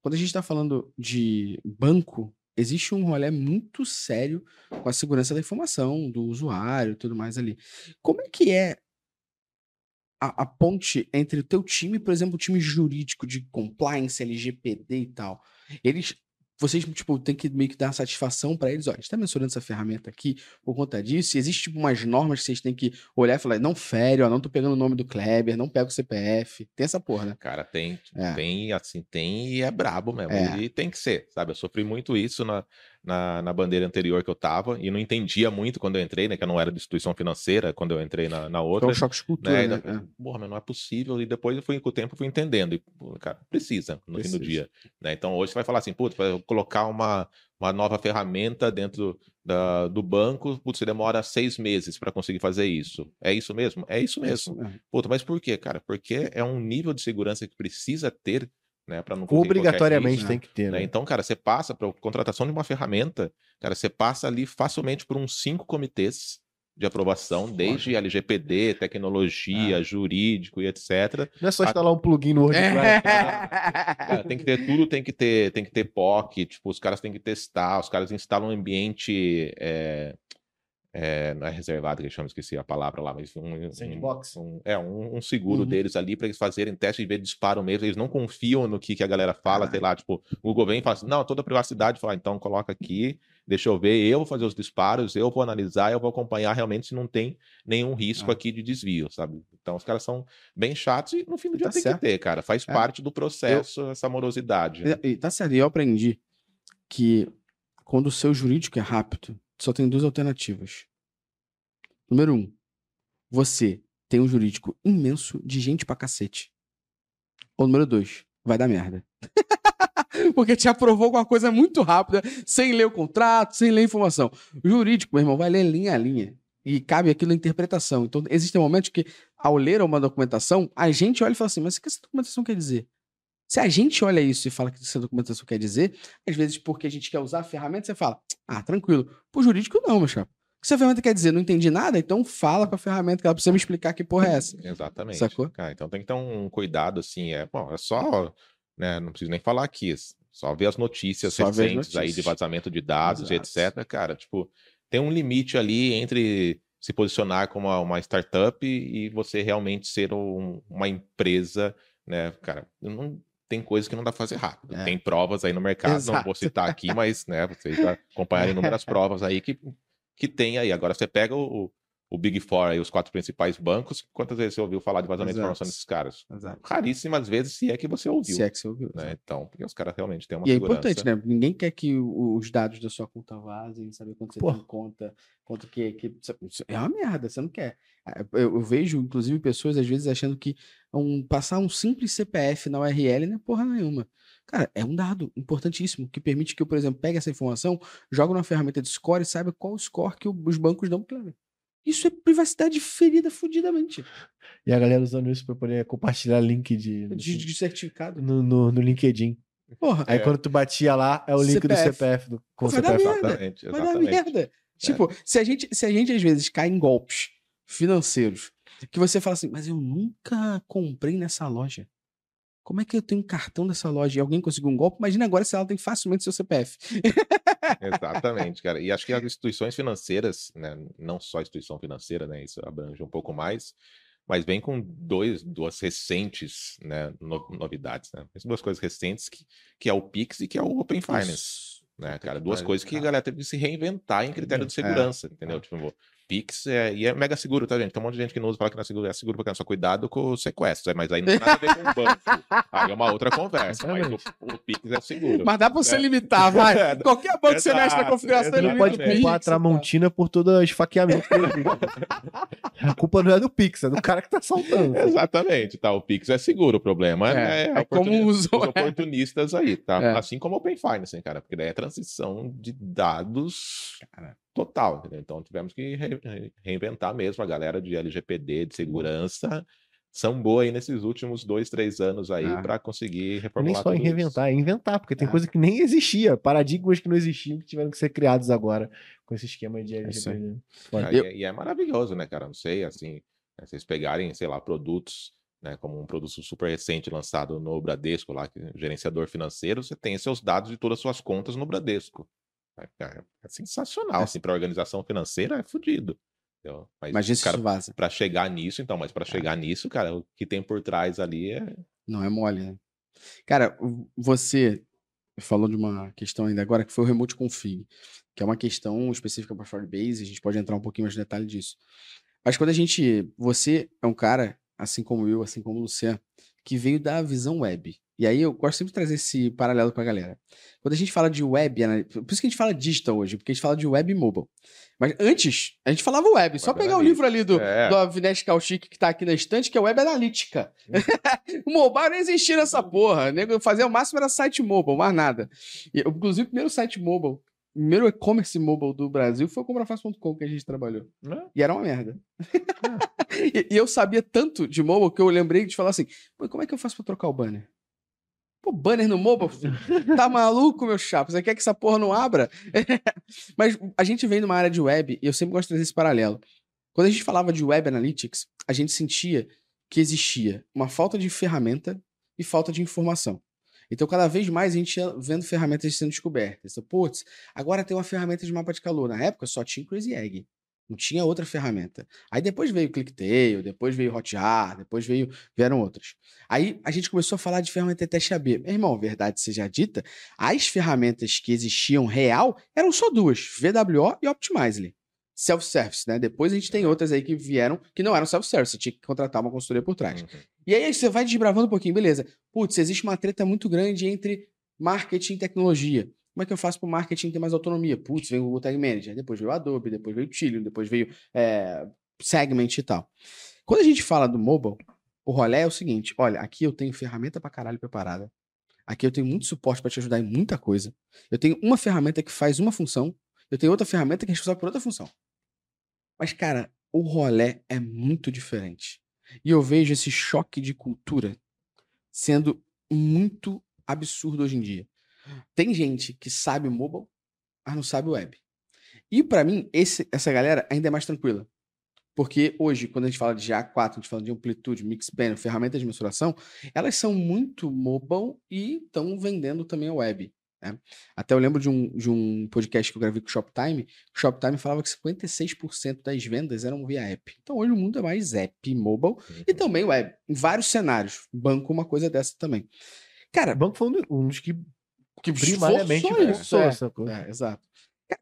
quando a gente tá falando de banco, existe um rolê muito sério com a segurança da informação, do usuário e tudo mais ali. Como é que é a, a ponte entre o teu time, por exemplo, o time jurídico de compliance, LGPD e tal? Eles. Vocês, tipo, tem que meio que dar satisfação pra eles. Olha, a gente tá mensurando essa ferramenta aqui por conta disso. E existe, tipo, umas normas que vocês têm que olhar e falar, não fere, ó, não tô pegando o nome do Kleber, não pego o CPF. Tem essa porra, né? Cara, tem, É. tem, assim, tem e é brabo mesmo. É. E tem que ser, sabe? Eu sofri muito isso na, na, na bandeira anterior que eu tava e não entendia muito quando eu entrei, né? Que eu não era de instituição financeira quando eu entrei na, na outra. um choque de cultura, né? Né? da- Porra, mas não é possível. E depois eu fui, com o tempo fui entendendo. E, cara, precisa no fim do Precisa. dia. Né? Então hoje você vai falar assim, putz, vai colocar uma, uma nova ferramenta dentro da, do banco, putz, você demora seis meses para conseguir fazer isso. É isso mesmo? É isso É isso mesmo. mesmo. Puta, mas por quê, cara? Porque é um nível de segurança que precisa ter, né, para não Obrigatoriamente risco, tem que ter, né? né? Então, cara, você passa para contratação de uma ferramenta, cara, você passa ali facilmente por uns cinco comitês de aprovação, desde LGPD, tecnologia, jurídico e etc. Não é só a- instalar um plugin no WordPress. Cara, tem que ter tudo, tem que ter, tem que ter POC, tipo, os caras têm que testar, os caras instalam um ambiente é, é, não é reservado que eles chamam, esqueci a palavra lá, mas um, Sandbox? um, é um, um seguro Uhum. deles ali para eles fazerem teste de ver disparo mesmo. Eles não confiam no que, que a galera fala, Ah. sei lá, tipo, o Google vem e fala assim, não, toda a privacidade, fala, então coloca aqui, deixa eu ver, eu vou fazer os disparos, eu vou analisar, eu vou acompanhar realmente se não tem nenhum risco Ah. aqui de desvio, sabe? Então os caras são bem chatos e no fim do dia Tá tem certo. que ter, cara. Faz É. parte do processo essa morosidade. né? E, e tá certo, e eu aprendi que quando o seu jurídico é rápido, só tem duas alternativas. Número um, você tem um jurídico imenso de gente pra cacete. Ou número dois, vai dar merda. Porque te aprovou alguma coisa muito rápida, sem ler o contrato, sem ler a informação. O jurídico, meu irmão, vai ler linha a linha. E cabe aquilo na interpretação. Então, existem momentos que, ao ler uma documentação, a gente olha e fala assim: mas o que essa documentação quer dizer? Se a gente olha isso e fala que essa documentação quer dizer, às vezes porque a gente quer usar a ferramenta, você fala, ah, tranquilo. Pro jurídico, não, meu chapa. O que essa ferramenta quer dizer? Não entendi nada? Então fala com a ferramenta que ela precisa me explicar que porra é essa. Exatamente. Sacou? Cara, então tem que ter um cuidado, assim, é, bom, é só, né, não preciso nem falar aqui, só ver as notícias Só ver as recentes aí de notícias. vazamento de dados etc, cara, tipo, tem um limite ali entre se posicionar como uma, uma startup e você realmente ser um- uma empresa, né, cara, não... Tem coisas que não dá pra fazer rápido. É. Tem provas aí no mercado, não Exato. vou citar aqui, mas, né, vocês acompanharam inúmeras provas aí que, que tem aí. Agora você pega o, o Big Four aí, os quatro principais bancos, quantas vezes você ouviu falar de vazamento de Exato. informação desses caras? Exato. Raríssimas vezes, se é que você ouviu. Se é que você ouviu. né? Então, porque os caras realmente têm uma E é segurança. importante, né? Ninguém quer que o- os dados da sua conta vazem, saber quanto você Pô. tem em conta, quanto que, que. É uma merda, você não quer. Ah, Eu, eu vejo, inclusive, pessoas às vezes achando que um, passar um simples CPF na URL não é porra nenhuma. Cara, é um dado importantíssimo que permite que eu, por exemplo, pegue essa informação, jogue numa ferramenta de score e saiba qual o score que o- os bancos dão pro cliente. Isso é privacidade ferida fudidamente. E a galera usando isso pra poder compartilhar link de, De, de certificado. no, no, no LinkedIn. Porra, Aí É. quando tu batia lá, é o link do CPF. CPF do, com o Vai dar CPF. merda. Exatamente, Vai dar merda. Tipo, se, a gente, se a gente às vezes cai em golpes financeiros, que você fala assim, mas eu nunca comprei nessa loja. Como é que eu tenho um cartão dessa loja e alguém conseguiu um golpe? Imagina agora se ela tem facilmente seu CPF. Exatamente, cara. E acho que as instituições financeiras, né, não só instituição financeira, né, isso abrange um pouco mais, mas vem com dois, duas recentes, né, no- novidades, né? As duas coisas recentes que, que é o Pix e que é o Open Finance, Isso. né, cara? Duas coisas que a galera teve que se reinventar em critério de segurança, entendeu? Tipo, Pix é, e é mega seguro, tá, gente? Tem um monte de gente que não usa, fala que não é seguro, é seguro porque só cuidado com o sequestro, é, mas aí não tem nada a ver com o banco. Aí é uma outra conversa, mas o, o Pix é seguro. Mas dá pra você É. limitar, vai. É, Qualquer banco que você mexe na configuração, ele Não exatamente. pode limita o culpar a? Tramontina por todo esfaqueamento que ele vive. A culpa não é do Pix, é do cara que tá saltando. Exatamente, tá? O Pix é seguro, o problema é, É, a é como usou, os é. oportunistas aí, tá? É. Assim como o Open Finance, cara, porque daí é transição de dados total, entendeu? Então tivemos que re- re- reinventar mesmo a galera de LGPD, de segurança, são boa aí nesses últimos dois, três anos aí Ah. para conseguir Nem reformular só em tudo isso. reinventar, é inventar, porque tem É. coisa que nem existia, paradigmas que não existiam que tiveram que ser criados agora com esse esquema de É. LGPD. Ah, Eu- E, é- e é maravilhoso, né, cara? Não sei, assim, né, vocês pegarem, sei lá, produtos, né, como um produto super recente lançado no Bradesco, lá, que é gerenciador financeiro, você tem seus dados de todas as suas contas no Bradesco. É, cara, é sensacional, É. assim, para organização financeira é fodido. Mas, Imagina se cara, isso vaza. para chegar nisso, então, mas para chegar nisso, cara, o que tem por trás ali é Não é mole, né? Cara, você falou de uma questão ainda agora que foi o remote config, que é uma questão específica para Firebase, a gente pode entrar um pouquinho mais no detalhe disso. Mas quando a gente, você é um cara, assim como eu, assim como o Luciano, que veio da visão web. E aí eu gosto sempre de trazer esse paralelo pra galera. Quando a gente fala de web, por isso que a gente fala digital hoje, porque a gente fala de web e mobile. Mas antes, a gente falava web. Só Web pegar o analytics. livro ali do, É. do Avinash Kaushik que tá aqui na estante, que é Web Analítica. o mobile não existia nessa porra. Nego fazia o máximo era site mobile, mais nada. E, inclusive, o primeiro site mobile, o primeiro e-commerce mobile do Brasil foi o comprafácil.com que a gente trabalhou. Né? E era uma merda. e, e eu sabia tanto de mobile que eu lembrei de falar assim: Pô, como é que eu faço pra trocar o banner? Pô, banner no mobile? Tá maluco, meu chapa? Você quer que essa porra não abra? Mas a gente vem numa área de web e eu sempre gosto de trazer esse paralelo. Quando a gente falava de web analytics, a gente sentia que existia uma falta de ferramenta e falta de informação. Então, cada vez mais a gente ia vendo ferramentas sendo descobertas. Então, putz, agora tem uma ferramenta de mapa de calor. Na época só tinha Crazy Egg. Não tinha outra ferramenta. Aí depois veio o ClickTail, depois veio o Hotjar, depois veio, vieram outras. Aí a gente começou a falar de ferramenta de teste AB. Meu irmão, verdade seja dita, as ferramentas que existiam real eram só duas, VWO e Optimizely. Self-service, né? Depois a gente tem outras aí que vieram que não eram self-service, você tinha que contratar uma consultoria por trás. Uhum. E aí você vai desbravando um pouquinho, beleza. Putz, existe uma treta muito grande entre marketing e tecnologia. Como é que eu faço para o marketing ter mais autonomia? Putz, veio o Google Tag Manager, depois veio o Adobe, depois veio o Twilio, depois veio é, Segment e tal. Quando a gente fala do mobile, o rolê é o seguinte: olha, aqui eu tenho ferramenta para caralho preparada. Aqui eu tenho muito suporte para te ajudar em muita coisa. Eu tenho uma ferramenta que faz uma função, eu tenho outra ferramenta que é responsável por outra função. Mas, cara, o rolê é muito diferente. E eu vejo esse choque de cultura sendo muito absurdo hoje em dia. Tem gente que sabe mobile, mas não sabe web. E para mim, esse, essa galera ainda é mais tranquila. Porque hoje, quando a gente fala de GA4, a gente fala de amplitude, Mixpanel, ferramentas de mensuração, elas são muito mobile e estão vendendo também a web. Né? Até eu lembro de um, de um podcast que eu gravei com o Shoptime. O Shoptime falava que 56% das vendas eram via app. Então hoje o mundo é mais app, mobile e Uhum. também web. Em vários cenários. Banco, uma coisa dessa também. Cara, O banco foi um dos que que primariamente forçou isso, forçou, é. sacou? É, exato.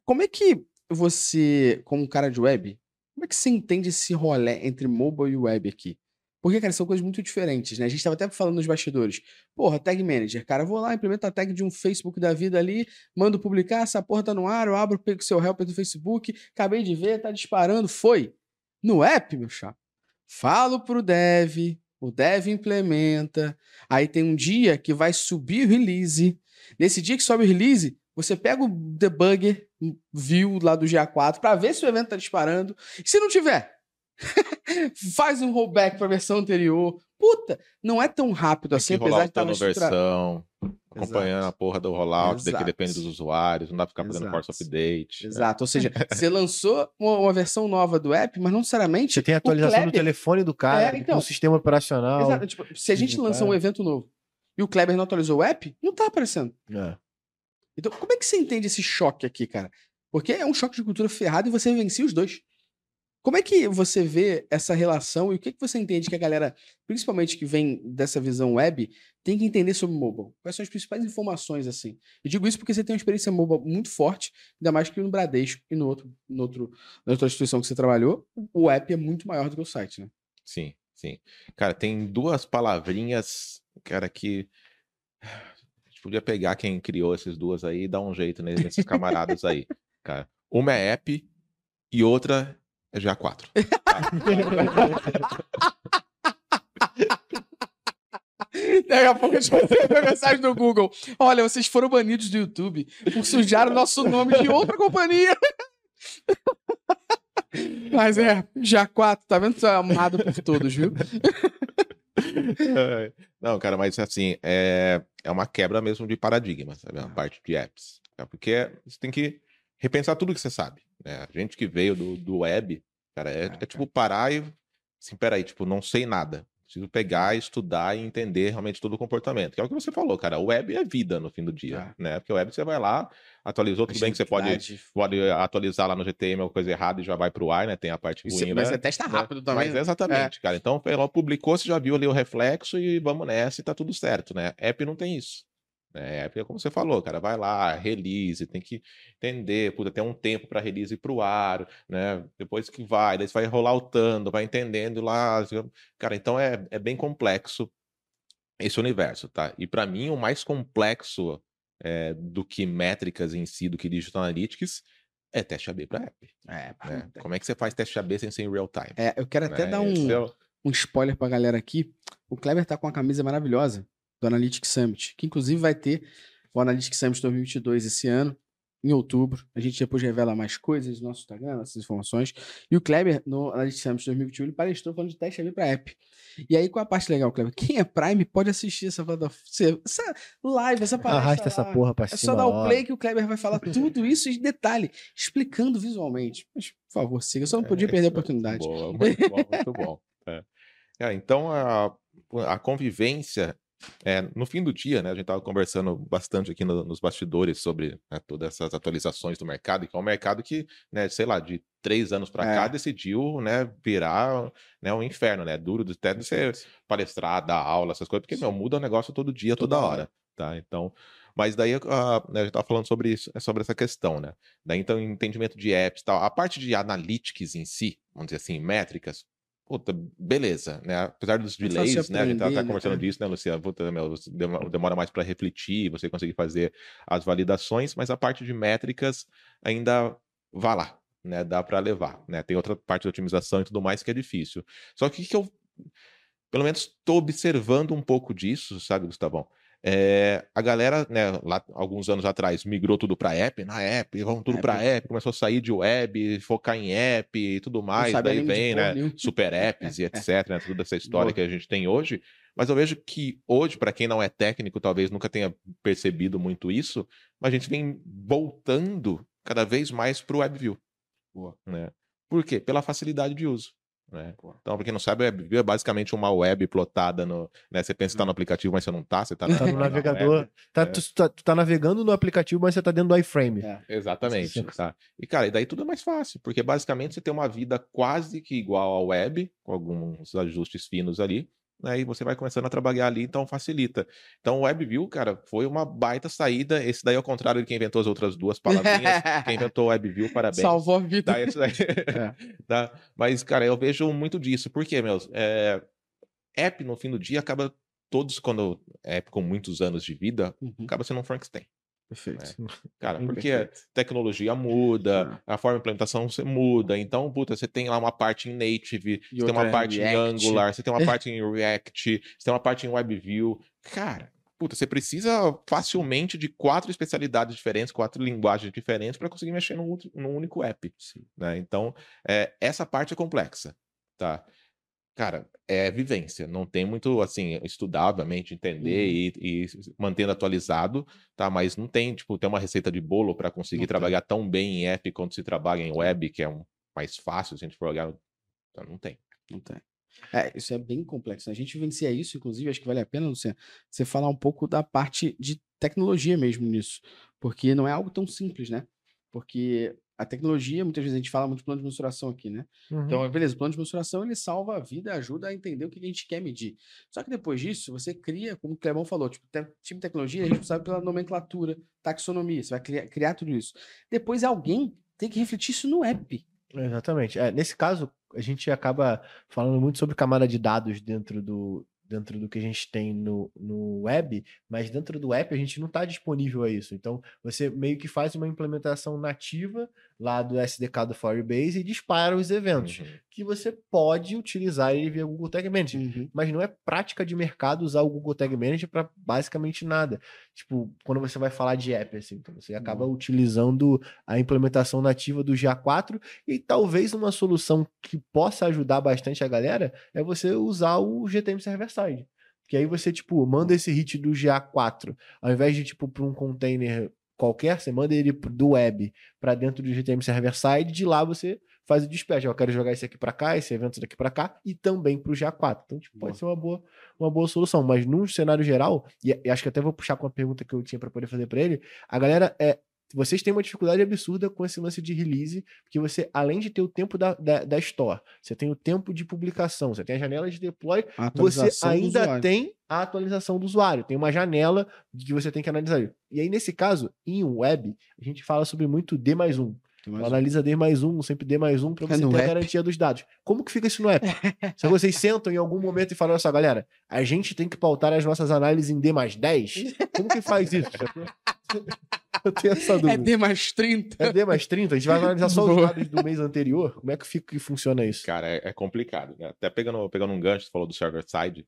Como é que você, como um cara de web, como é que você entende esse rolê entre mobile e web aqui? Porque, cara, são coisas muito diferentes, né? A gente tava até falando nos bastidores. Porra, tag manager, cara, vou lá, implemento a tag de um Facebook da vida ali, mando publicar, essa porra tá no ar, eu abro, pego seu helper do Facebook, acabei de ver, tá disparando, foi. No app, meu chapa, falo pro dev, o dev implementa, aí tem um dia que vai subir o release, Nesse dia que sobe o release, você pega o debugger view lá do GA4 para ver se o evento tá disparando. E se não tiver, faz um rollback para a versão anterior. Puta, não é tão rápido assim, que apesar de estar a mais estruturado. versão, acompanhando a porra do rollout, que Exato. depende dos usuários, não dá pra ficar fazendo Exato. force update. Exato, ou seja, você lançou uma, uma versão nova do app, mas não necessariamente Você tem atualização do Kleber- telefone do cara, É, então. do sistema operacional. Exato, tipo, se a gente do lançou um evento novo e o Kleber não atualizou o app, não tá aparecendo. É. Então, como é que você entende esse choque aqui, cara? Porque é um choque de cultura ferrado e você vencia os dois. Como é que você vê essa relação e o que, que você entende que a galera, principalmente que vem dessa visão web, tem que entender sobre mobile? Quais são as principais informações, assim? Eu digo isso porque você tem uma experiência mobile muito forte, ainda mais que no Bradesco e no outro, no outro, na outra instituição que você trabalhou, o app é muito maior do que o site, né? Sim, sim. Cara, tem duas palavrinhas, cara, que podia pegar quem criou essas duas aí e dar um jeito ne- nesses camaradas aí, cara. Uma é app e outra é GA4. Daqui a pouco a gente vai receber mensagem do Google. Olha, vocês foram banidos do YouTube por sujar o nosso nome de outra companhia. Mas é, já quatro, tá vendo? Você é amado por todos, viu? É. Não, cara, mas assim, é, é uma quebra mesmo de paradigma, sabe? A parte de apps. É porque você tem que repensar tudo que você sabe. Né? A gente que veio do, do web, cara, é, Ah, é tipo parar e. Assim, peraí, tipo, não sei nada. Preciso pegar, estudar e entender realmente todo o comportamento. Que é o que você falou, cara. O web é vida no fim do dia, Ah. né? Porque o web você vai lá, atualizou, tudo bem que você pode, pode atualizar lá no GTM alguma coisa errada e já vai pro ar, né? Tem a parte Você- ruim, mas né? você testa rápido também. Mas né? exatamente, cara. Então, ela publicou, você já viu ali o reflexo e vamos nessa e tá tudo certo, né? App não tem isso. É como você falou, cara, vai lá, release, tem que entender, puta, tem um tempo para release pro ar, né? Depois que vai, daí você vai rolar vai entendendo lá. Cara, então é, é bem complexo esse universo, tá? E para mim, o mais complexo é, do que métricas em si, do que Digital Analytics, é teste AB para app. É, né? Como é que você faz teste AB sem ser em real time? É, eu quero até né? dar um, é o- um spoiler pra galera aqui. O Kleber tá com uma camisa maravilhosa do Analytics Summit, que inclusive vai ter o Analytics Summit 2022 esse ano, em outubro. A gente depois revela mais coisas no nosso Instagram, essas informações. E o Kleber, no Analytics Summit 2021, ele palestrou falando de teste AB para app. E aí, qual a parte legal, Kleber? Quem é Prime pode assistir essa, essa live, essa palestra Arrasta essa porra pra É cima. só dar o play que o Kleber vai falar tudo isso em detalhe, explicando visualmente. Mas, por favor, siga. Eu só não podia É, perder a é oportunidade. Boa, muito bom, muito bom. É. É, então, a, a convivência é, no fim do dia, né, a gente estava conversando bastante aqui no- nos bastidores sobre né, todas essas atualizações do mercado, que é um mercado que, né, sei lá, de três anos para É. cá decidiu, né, virar né, um inferno, né, duro até de você palestrar, dar aula, essas coisas, porque, meu, muda o negócio todo dia, toda, Toda hora, hora. tá? Então, mas daí ah, né, a gente tava falando sobre isso, sobre essa questão, né? Daí, então, entendimento de apps e tal. A parte de analytics em si, vamos dizer assim, métricas, puta, beleza, né? Apesar dos É delays, né? A gente tá, tá né? conversando É. disso, né, Luciano? Puta, meu, demora mais para refletir, você conseguir fazer as validações, mas a parte de métricas ainda vai lá, né? Dá para levar, né? Tem outra parte de otimização e tudo mais que é difícil. Só que o que que eu, pelo menos, estou observando um pouco disso, sabe, Gustavão? É, a galera, né, lá alguns anos atrás, migrou tudo para app, na app, vamos tudo para app, começou a sair de web, focar em app e tudo mais, daí vem, né, super apps e etc, né, toda essa história Boa. que a gente tem hoje. Mas eu vejo que hoje, para quem não é técnico, talvez nunca tenha percebido muito isso, mas a gente vem voltando cada vez mais para o WebView. Boa. Né? Por quê? Pela facilidade de uso. Né? Então, pra quem não sabe, o WebView é basicamente uma web plotada no. Né? Você pensa que tá no aplicativo, mas você não tá, você tá, Tá no na navegador. web. Tá, É. tu, tá, tu tá navegando no aplicativo, mas você tá dentro do iframe. É. Exatamente. Tá? E, cara, e daí tudo é mais fácil, porque basicamente você tem uma vida quase que igual à web, com alguns ajustes finos ali, né? E você vai começando a trabalhar ali, então facilita. Então, o WebView, cara, foi uma baita saída. Esse daí, ao contrário de quem inventou as outras duas palavrinhas, quem inventou o WebView, parabéns. Salvou a vida. Tá, daí. Tá? Mas, cara, eu vejo muito disso. Por quê, meus? É, app, no fim do dia, acaba todos, quando app com muitos anos de vida, Uhum. acaba sendo um Frankenstein. Perfeito. Cara, Hum, porque perfeito. tecnologia muda, a forma de implementação você muda. Então, puta, você tem lá uma parte em native, E você tem uma parte em. Angular, você tem uma parte em React, você tem uma parte em WebView. Cara, puta, você precisa facilmente de quatro especialidades diferentes, quatro linguagens diferentes para conseguir mexer num, num único app. Né? Então, é, essa parte é complexa, tá? Cara, é vivência, não tem muito, assim, estudar, obviamente, entender e, e mantendo atualizado, tá? Mas não tem, tipo, ter uma receita de bolo para conseguir Não tem. trabalhar tão bem em app quanto se trabalha em web, que é um mais fácil se a gente for olhar. Então, não tem. Não tem. É, isso é bem complexo. né? A gente vivencia isso, inclusive, acho que vale a pena, Luciano, você falar um pouco da parte de tecnologia mesmo nisso. Porque não é algo tão simples, né? Porque a tecnologia, muitas vezes a gente fala muito de plano de mensuração aqui, né? Uhum. Então, beleza, o plano de mensuração ele salva a vida, ajuda a entender o que a gente quer medir. Só que depois disso, você cria, como o Clebão falou, tipo, te- time de tecnologia, a gente sabe pela nomenclatura, taxonomia, você vai criar, criar tudo isso. Depois alguém tem que refletir isso no app. Exatamente. É, nesse caso, a gente acaba falando muito sobre camada de dados dentro do, dentro do que a gente tem no, no web, mas dentro do app a gente não está disponível a isso. Então, você meio que faz uma implementação nativa lá do SDK do Firebase e dispara os eventos Uhum. que você pode utilizar ele via Google Tag Manager. Uhum. Mas não é prática de mercado usar o Google Tag Manager para basicamente nada. Tipo, quando você vai falar de app, assim, então você acaba utilizando a implementação nativa do GA4 e talvez uma solução que possa ajudar bastante a galera é você usar o GTM Server Side. Que aí você, tipo, manda esse hit do GA4, ao invés de, tipo, para um container qualquer, você manda ele do web para dentro do GTM Server Side, de lá você faz o dispatch. Eu quero jogar esse aqui para cá, esse evento daqui para cá e também para o GA4. Então, tipo, Boa. pode ser uma boa, uma boa solução. Mas num cenário geral, e, e acho que até vou puxar com a pergunta que eu tinha para poder fazer para ele, a galera é. Vocês têm uma dificuldade absurda com esse lance de release, porque você, além de ter o tempo da, da, da store, você tem o tempo de publicação, você tem a janela de deploy, você ainda tem a atualização do usuário, tem uma janela que você tem que analisar. E aí, nesse caso, em web, a gente fala sobre muito D mais um. Tem mais um. Analisa D mais um, sempre D mais um, para É você ter a app. garantia dos dados. Como que fica isso no app? Se vocês sentam em algum momento e falam, olha só, galera, a gente tem que pautar as nossas análises em D mais 10, como que faz isso? Eu tenho essa É dúvida. D mais 30. É D mais 30? A gente vai analisar só os dados do mês anterior? Como é que, fica, que funciona isso? Cara, é, é complicado, né? Até pegando, pegando um gancho, você falou do server side.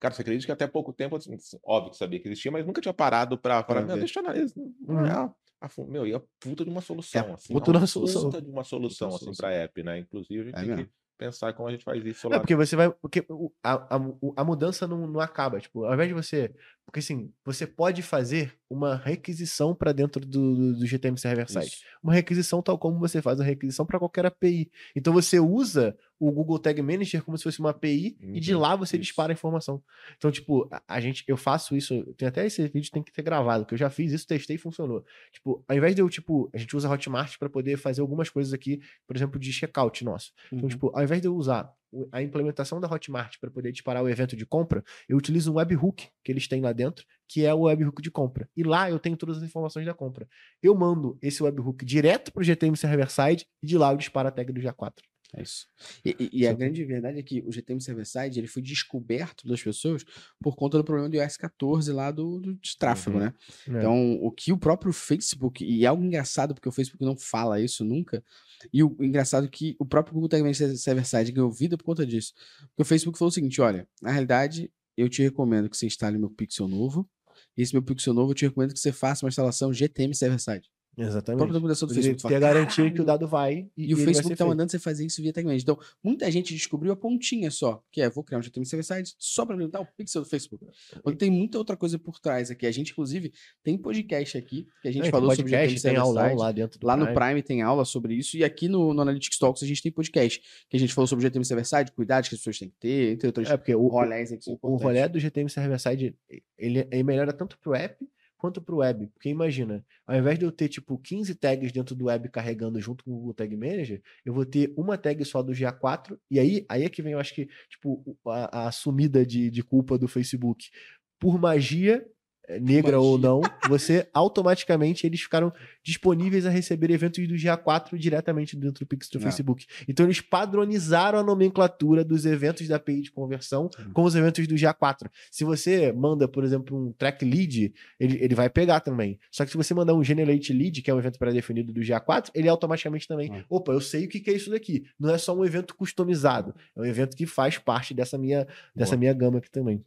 Cara, você acredita que até pouco tempo, assim, óbvio que sabia que existia, mas nunca tinha parado pra falar, Pra ver. deixa eu analisar. Não é a, meu, e a puta de uma solução, É assim. puta é de uma solução. Puta de uma solução, assim, pra app, né? Inclusive, a gente É tem mesmo. que pensar como a gente faz isso É lá. porque você vai. Porque a, a, a mudança não, não acaba. Tipo, ao invés de você Porque assim, você pode fazer uma requisição para dentro do, do, do GTM Server Side. Isso. Uma requisição tal como você faz uma requisição para qualquer API. Então você usa o Google Tag Manager como se fosse uma API e de Uhum, lá você isso. dispara a informação. Então, tipo, a, a gente, eu faço isso, tem até esse vídeo tem que ter gravado, que eu já fiz isso, testei e funcionou. Tipo, ao invés de eu, tipo, a gente usa Hotmart para poder fazer algumas coisas aqui, por exemplo, de checkout nosso. Então, Uhum. tipo, ao invés de eu usar a implementação da Hotmart para poder disparar o evento de compra, eu utilizo um webhook que eles têm lá dentro, que é o webhook de compra. E lá eu tenho todas as informações da compra. Eu mando esse webhook direto pro GTM Server Side e de lá eu disparo a tag do GA4. É isso. E, e- e a grande verdade é que o GTM Server-Side ele foi descoberto pelas pessoas por conta do problema do iOS 14 lá do, do de tráfego, Uhum. né? É. Então, o que o próprio Facebook, e é algo engraçado porque o Facebook não fala isso nunca, e o engraçado é que o próprio Google Tag Manager Server-Side ganhou vida por conta disso. Porque o Facebook falou o seguinte, olha, na realidade, eu te recomendo que você instale meu Pixel novo, e esse meu Pixel novo eu te recomendo que você faça uma instalação GTM Server-Side. A própria Exatamente. documentação do Facebook ter a fala, garantia que o "Caralho, dado vai e, e o ele vai Facebook tá feito. mandando você fazer isso via manager. Então, muita gente descobriu a pontinha só, que é, vou criar um GTM server side só para habilitar o pixel do Facebook. Quando tem muita outra coisa por trás aqui. A gente, inclusive, tem podcast aqui, que a gente É, tem falou sobre podcast, GTM tem server aulão side. lá dentro Lá no Prime. Prime tem aula sobre isso. E aqui no, no Analytics Talks a gente tem podcast, que a gente falou sobre GTM server side, cuidados que as pessoas têm que ter, entre outras É, porque o, rolés o, o rolê do GTM Server Side, ele, ele melhora tanto pro app quanto pro web. Porque imagina, ao invés de eu ter, tipo, 15 tags dentro do web carregando junto com o Google Tag Manager, eu vou ter uma tag só do GA4, e aí, aí é que vem, eu acho que, tipo, o- a, a sumida de, de culpa do Facebook. Por magia, eh, negra ou Magia. não, você automaticamente eles ficaram disponíveis a receber eventos do GA4 diretamente dentro do Pixel do É. Facebook. Então eles padronizaram a nomenclatura dos eventos da API de conversão com os eventos do GA4. Se você manda, por exemplo, um track lead, ele, ele vai pegar também. Só que se você mandar um generate lead, que é um evento pré-definido do GA4, ele automaticamente também. Ah. Opa, eu sei o que é isso daqui. Não é só um evento customizado. É um evento que faz parte dessa minha, dessa minha gama aqui também.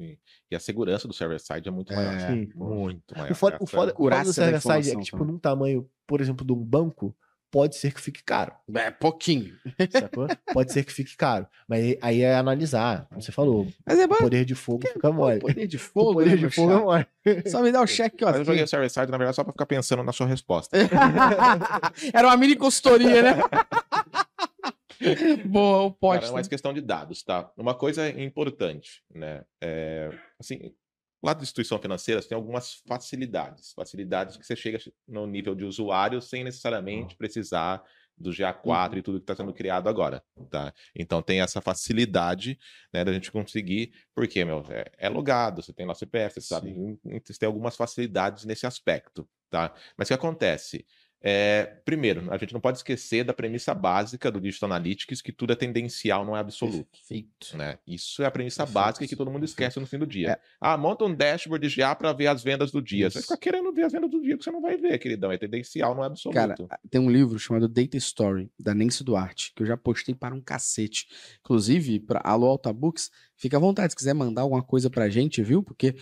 E a segurança do server-side é muito maior. É, Sim. Muito maior. O foda, o foda, o foda do Curácia da server side é que, tipo, também. num tamanho, por exemplo, de um banco, pode ser que fique caro. É, pouquinho. Sacou? pode ser que fique caro. Mas aí- é analisar. Como você falou, Mas é o bom. poder de fogo fica mole. Poder de O fogo, poder né, de fogo é mole. Só me dá o cheque, ó. Mas eu joguei o server-side, na verdade, só pra ficar pensando na sua resposta. Era uma mini consultoria, né? Boa, o Cara, poste. é mais questão de dados, tá? Uma coisa importante, né? É, assim, lá da instituição financeira, você tem algumas facilidades. Facilidades que você chega no nível de usuário sem necessariamente precisar do GA4 e tudo que está sendo criado agora, tá? Então tem essa facilidade, né, da gente conseguir, porque, meu, é, é logado, você tem lá CPF, você sabe, você tem algumas facilidades nesse aspecto, tá? Mas o que acontece? É, primeiro, a gente não pode esquecer da premissa básica do Digital Analytics, que tudo é tendencial, não é absoluto. Perfeito. Né? Isso é a premissa Perfeito, básica que todo mundo esquece no fim do dia. É. Ah, monta um dashboard de GA para ver as vendas do dia. Você vai Isso. ficar querendo ver as vendas do dia, que você não vai ver, queridão. É tendencial, não é absoluto. Cara, tem um livro chamado Data Story, da Nancy Duarte, que eu já postei para um cacete. Inclusive, para Alô Alta Books, fica à vontade, se quiser mandar alguma coisa pra gente, viu? Porque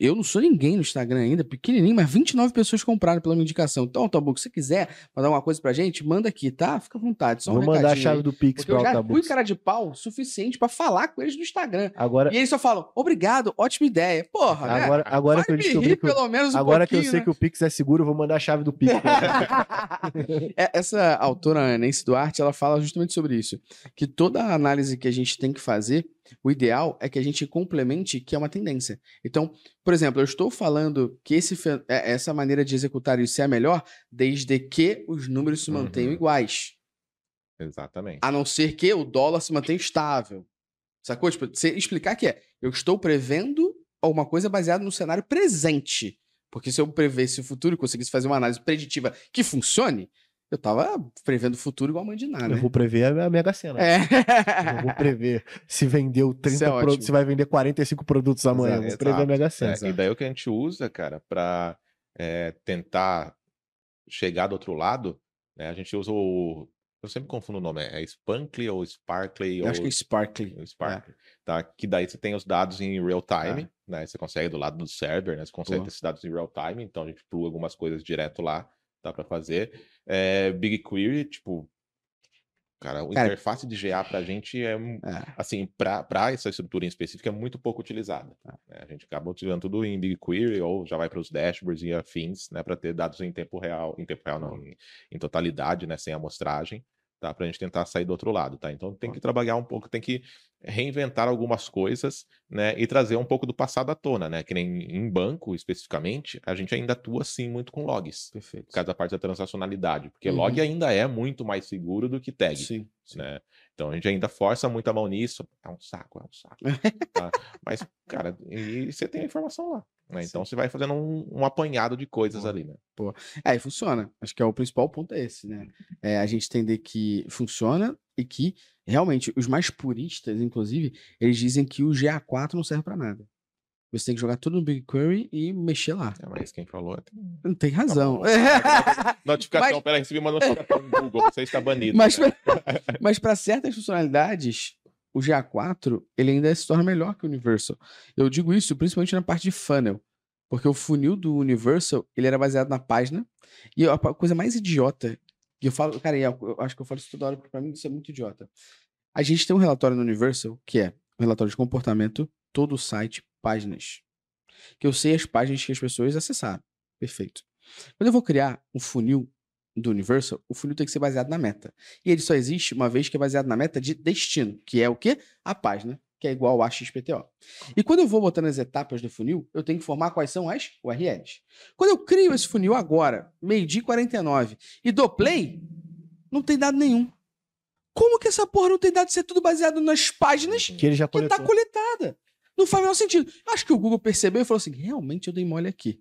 eu não sou ninguém no Instagram ainda, pequenininho, mas 29 pessoas compraram pela minha indicação. Então, Books, se quiser mandar alguma coisa pra gente, manda aqui, tá? Fica à vontade. Só um Vou mandar a chave aí. do Pix Porque eu pra já Altabooks. fui cara de pau suficiente pra falar com eles no Instagram. Agora, E eles só falam, obrigado, ótima ideia. Porra, né? agora, agora que eu Vai descobri rir que eu- pelo menos um agora que eu sei né? que o Pix é seguro, eu vou mandar a chave do Pix. É, Essa autora, Nancy Duarte, ela fala justamente sobre isso. Que toda análise que a gente tem que fazer, o ideal é que a gente complemente que é uma tendência. Então, por exemplo, eu estou falando que esse, é- essa maneira de executar isso é a melhor, desde que os números se mantenham Uhum. iguais. Exatamente. A não ser que o dólar se mantenha estável. Sacou? Tipo, você explicar que é, eu estou prevendo alguma coisa baseada no cenário presente. Porque se eu prevesse o futuro e conseguisse fazer uma análise preditiva que funcione, eu tava prevendo o futuro igual a mãe de nada, Eu né? vou prever a Mega Sena. É. Eu vou prever se vendeu 30 Isso é produtos, se vai vender 45 produtos amanhã. Eu vou Exato. prever a Mega É, Sena. e daí o que a gente usa, cara, para tentar chegar do outro lado, né? A gente usa o. Eu sempre confundo o nome, é Spunkly ou Sparkly? Eu ou... acho que é Sparkly. o Spark, tá? Que daí você tem os dados em real time, É. né? Você consegue do lado do server, né? Você consegue Boa. ter esses dados em real time, então a gente plug algumas coisas direto lá, dá para fazer. É, BigQuery, tipo, Cara, a Cara- interface de GA pra gente é, É. assim, pra, pra essa estrutura em específico, é muito pouco utilizada. né? A gente acaba utilizando tudo em BigQuery ou já vai para os dashboards e afins, né, para ter dados em tempo real, em tempo real não, em, em totalidade, né, sem amostragem, tá? Pra gente tentar sair do outro lado, tá? Então tem que trabalhar um pouco, tem que reinventar algumas coisas, né, e trazer um pouco do passado à tona, né? Que nem em banco, especificamente, a gente ainda atua, sim, muito com logs. Perfeito. Por causa da parte da transacionalidade, porque Uhum. log ainda é muito mais seguro do que tag Sim. né? Então a gente ainda força muito a mão nisso. É um saco, é um saco. tá? Mas, cara, e você tem a informação lá. Né? Então você vai fazendo um, um apanhado de coisas Boa. ali, né? É, e funciona. Acho que é o principal ponto é esse, né? É a gente entender que funciona e que realmente os mais puristas, inclusive, eles dizem que o GA4 não serve pra nada. Você tem que jogar tudo no BigQuery e mexer lá. É, mas quem falou. é- Não tem razão. bom. Notificação, Mas- peraí, recebi uma notificação no Google, você está banido. Mas, né? mas para certas funcionalidades, o GA4 ele ainda se torna melhor que o Universal. Eu digo isso principalmente na parte de funnel. Porque o funil do Universal, ele era baseado na página. E a coisa mais idiota, que eu falo, cara, e eu acho que eu falo isso toda hora, porque pra mim isso é muito idiota. A gente tem um relatório no Universal, que é um relatório de comportamento, todo o site, páginas. Que eu sei as páginas que as pessoas acessaram. Perfeito. Quando eu vou criar um funil do Universal, o funil tem que ser baseado na meta. E ele só existe uma vez que é baseado na meta de destino, que é o quê? A página, que é igual a XPTO. E quando eu vou botando as etapas do funil, eu tenho que informar quais são as URLs. Quando eu crio esse funil agora, meio-dia e 49, e dou play, não tem dado nenhum. Como que essa porra não tem dado? É tudo baseado nas páginas Que ele já que tá coletou. coletada. Não faz o menor sentido. Acho que o Google percebeu e falou assim: realmente eu dei mole aqui.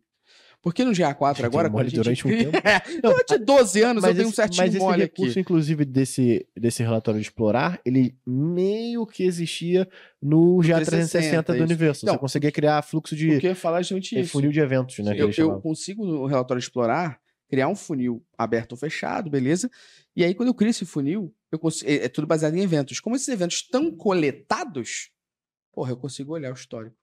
Porque no GA4 Dei agora, quando a gente durante um tempo. Durante 12 anos eu tenho um certinho mas esse mole recurso, aqui. inclusive, desse, desse relatório de explorar, ele meio que existia no GA360 360, do isso. Você Então, conseguia criar fluxo de Porque eu ia falar justamente é, isso. funil de eventos, né? eu, eu consigo no relatório explorar criar um funil aberto ou fechado, beleza? E aí quando eu crio esse funil, eu consigo, é, é tudo baseado em eventos. Como esses eventos estão coletados, porra, eu consigo olhar o histórico.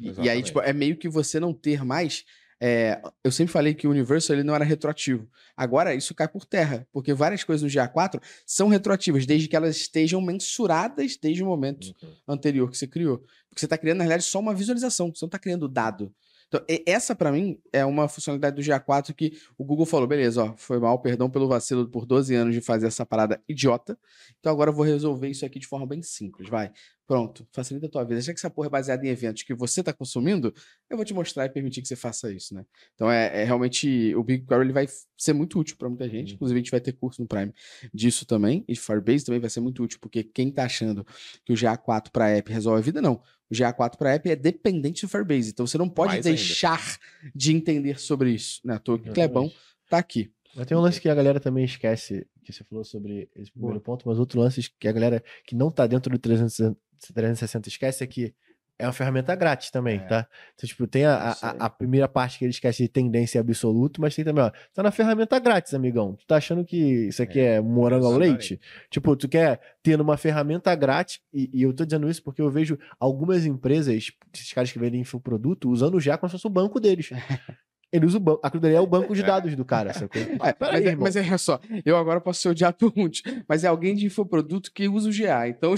E, e aí tipo é meio que você não ter mais é, eu sempre falei que o Universal ele não era retroativo. Agora isso cai por terra, porque várias coisas no GA4 são retroativas, desde que elas estejam mensuradas desde o momento Uhum. anterior que você criou. Porque você está criando, na realidade, só uma visualização, você não está criando dado. Então, essa, para mim, é uma funcionalidade do GA4 que o Google falou: beleza, ó, foi mal, perdão pelo vacilo por 12 anos de fazer essa parada idiota. Então agora eu vou resolver isso aqui de forma bem simples. Vai. Pronto, facilita a tua vida. Já que essa porra é baseada em eventos que você está consumindo, eu vou te mostrar e permitir que você faça isso, né? Então é, é realmente. O BigQuery ele vai ser muito útil para muita gente. Uhum. Inclusive, a gente vai ter curso no Prime disso também. E Firebase também vai ser muito útil, porque quem tá achando que o GA4 para app resolve a vida, não. O GA4 para app é dependente do Firebase. Então você não pode Mais ainda. deixar de entender sobre isso. Né? Que o Clebão tá aqui. Mas tem um lance que a galera também esquece, que você falou sobre esse primeiro ponto, mas outro lance que a galera que não tá dentro do 360, 360 esquece é que é uma ferramenta grátis também, É. tá? Então, tipo, tem a, a, a primeira parte que ele esquece de tendência absoluta, mas tem também, ó, tá na ferramenta grátis, amigão. Tu tá achando que isso aqui é, morango ao leite? Tipo, tu quer ter numa ferramenta grátis, e, e eu tô dizendo isso porque eu vejo algumas empresas, esses caras que vendem infoproduto, usando já como se fosse o banco deles. Ele usa o banco, aquilo dali é o banco de dados do cara, sacou? É, Peraí, mas, é, mas é só, eu agora posso ser odiado por muitos, mas é alguém de infoproduto que usa o GA, então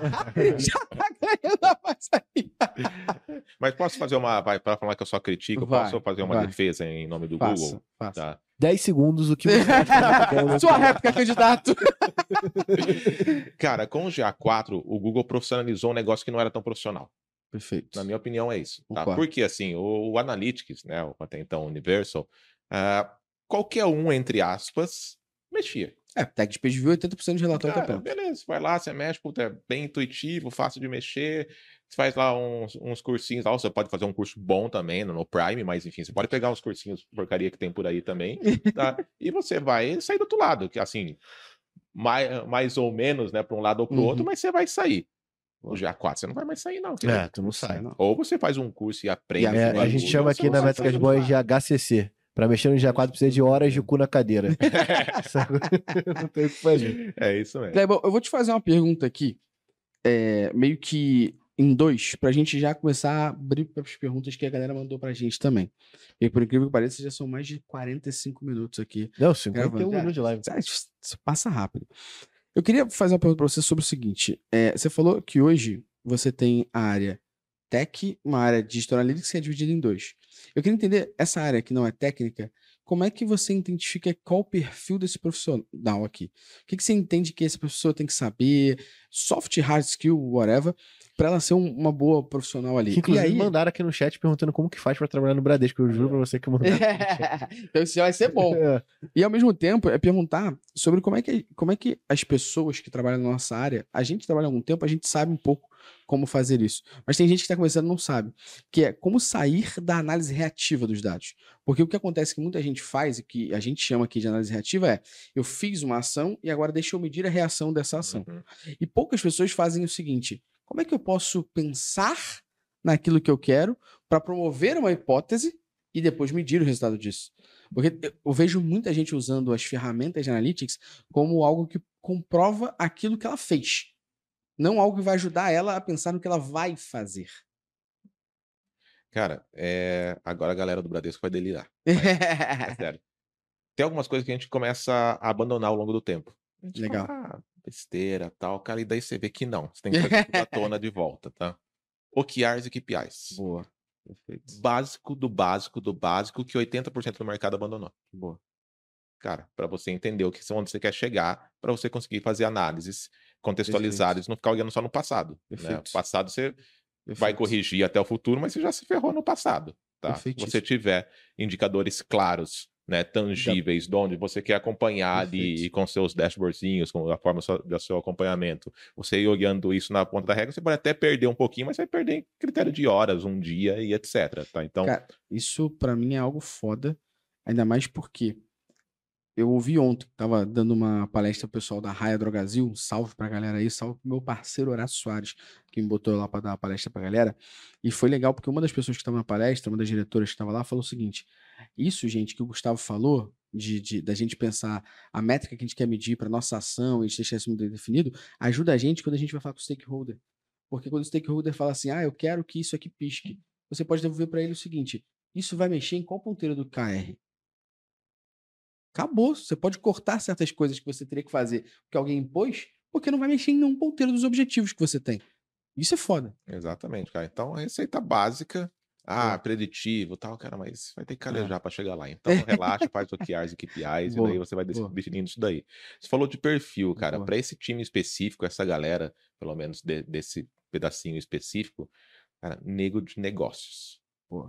já, tá ganhando a mais aí. Mas posso fazer uma. Vai, para falar que eu só critico, Vai, posso fazer uma vai. defesa em nome do Faça, Google? faça. Tá. 10 segundos o que você acha Sua réplica, candidato. Cara, com o GA4, o Google profissionalizou um negócio que não era tão profissional. Perfeito. Na minha opinião, é isso. Tá? Porque, assim, o, o Analytics, né, o até então Universal, ah, qualquer um, entre aspas, mexia. É, tag de page view, 80% de relatório tá Cara, pronto. beleza, vai lá, você mexe, puta, é bem intuitivo, fácil de mexer. Você faz lá uns, uns cursinhos lá, você pode fazer um curso bom também no, no Prime, mas enfim, você pode pegar uns cursinhos porcaria que tem por aí também, tá? e você vai sair do outro lado, que assim, mais, mais ou menos, né, para um lado ou para o Uhum. outro, mas você vai sair. O GA4 você não vai mais sair, não. querido. É, tu não sai. não. Ou você faz um curso e aprende. E É, a bagulho, gente chama aqui na Métricas Boys de. HCC. Pra mexer no G4 precisa de horas de cu na cadeira. Não tem o que fazer. É isso mesmo. Clebão, eu vou te fazer uma pergunta aqui, é, meio que em dois, pra gente já começar a abrir para as perguntas que a galera mandou pra gente também. E por incrível que pareça, já são mais de 45 minutos aqui. Não, 51 Gravando. minutos de live. Ah, Isso passa rápido. Eu queria fazer uma pergunta para você sobre o seguinte. É, você falou que hoje você tem a área tech, uma área digital analytics que é dividida em dois. Eu queria entender essa área que não é técnica, como é que você identifica qual o perfil desse profissional aqui? O que, que você entende que essa pessoa tem que saber, soft, hard skill, whatever, para ela ser um, uma boa profissional ali. Que, inclusive, e aí... mandaram aqui no chat perguntando como que faz para trabalhar no Bradesco. Eu juro pra você que eu mandei. então isso vai ser bom. É. E ao mesmo tempo, é perguntar sobre como é, que, como é que as pessoas que trabalham na nossa área, a gente trabalha há algum tempo, a gente sabe um pouco como fazer isso. Mas tem gente que está começando e não sabe, que é como sair da análise reativa dos dados. Porque o que acontece que muita gente faz, e que a gente chama aqui de análise reativa, é eu fiz uma ação e agora deixa eu medir a reação dessa ação. Uhum. E poucas pessoas fazem o seguinte: como é que eu posso pensar naquilo que eu quero para promover uma hipótese e depois medir o resultado disso? Porque eu vejo muita gente usando as ferramentas de analytics como algo que comprova aquilo que ela fez, não algo que vai ajudar ela a pensar no que ela vai fazer. Cara, é... agora a galera do Bradesco vai delirar. é sério. Tem algumas coisas que a gente começa a abandonar ao longo do tempo. Legal. Fala, ah, besteira tal, cara, e daí você vê que não. Você tem que trazer tudo à tona de volta, tá? OKRs e KPIs. Boa. Perfeito. Básico do básico do básico que 80% do mercado abandonou. Boa. Cara, para você entender o que onde você quer chegar, para você conseguir fazer análises contextualizadas, não ficar olhando só no passado. Né? O passado você Perfeito. vai corrigir até o futuro, mas você já se ferrou no passado. Tá? Se você tiver indicadores claros né, tangíveis, de onde você quer acompanhar ali, e com seus dashboardzinhos, com a forma do seu acompanhamento, você ir olhando isso na ponta da regra, você pode até perder um pouquinho, mas você vai perder em critério de horas, um dia e etc. Tá? Então, Cara, isso para mim é algo foda, ainda mais porque eu ouvi ontem, tava dando uma palestra pro pessoal da Raia Drogazil, um salve pra galera aí, salve pro meu parceiro Horácio Soares, que me botou lá para dar uma palestra pra galera. E foi legal porque uma das pessoas que estava na palestra, uma das diretoras que estava lá, falou o seguinte: isso, gente, que o Gustavo falou, de, de, da gente pensar a métrica que a gente quer medir para nossa ação e deixar isso muito definido, ajuda a gente quando a gente vai falar com o stakeholder. Porque quando o stakeholder fala assim, ah, eu quero que isso aqui pisque, você pode devolver para ele o seguinte: isso vai mexer em qual ponteiro do KR? Acabou. Você pode cortar certas coisas que você teria que fazer porque alguém impôs, porque não vai mexer em nenhum ponteiro dos objetivos que você tem. Isso é foda. Exatamente, cara. Então, a receita básica ah, preditivo tal, cara, mas vai ter que calejar para chegar lá. Então, relaxa, faz OKRs e KPIs, Boa. e daí você vai definindo isso daí. Você falou de perfil, cara. Para esse time específico, essa galera, pelo menos de, desse pedacinho específico, cara, nego de negócios.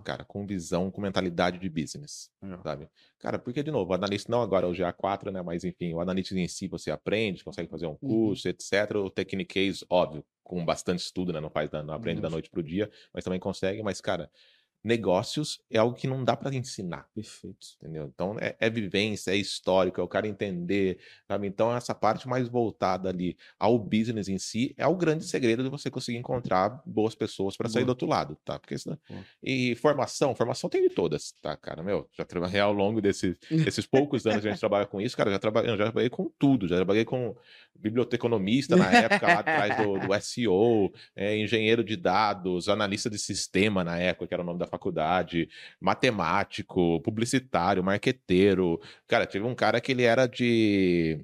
Cara, com visão, com mentalidade de business, sabe? Cara, porque, de novo, o analista, não agora o GA4, né? Mas, enfim, o analista em si você aprende, consegue fazer um uhum. curso, uhum. etc. O Technicase, óbvio, com bastante estudo, né? Não faz, não aprende uhum. da noite pro dia, mas também consegue. Mas, cara, negócios é algo que não dá para ensinar. Perfeito. Entendeu? Então é, é, vivência, é histórico, é o cara entender, sabe? Então essa parte mais voltada ali ao business em si é o grande segredo de você conseguir encontrar boas pessoas para sair do outro lado, tá? Porque senão... E formação, formação tem de todas, tá, cara? Meu, já trabalhei ao longo desses, desses poucos anos que a gente trabalha com isso, cara, já trabalhei, já trabalhei com tudo, já trabalhei com biblioteconomista na época lá atrás do, do SEO, é, engenheiro de dados, analista de sistema na época, que era o nome da faculdade, matemático, publicitário, marqueteiro. Cara, teve um cara que ele era de.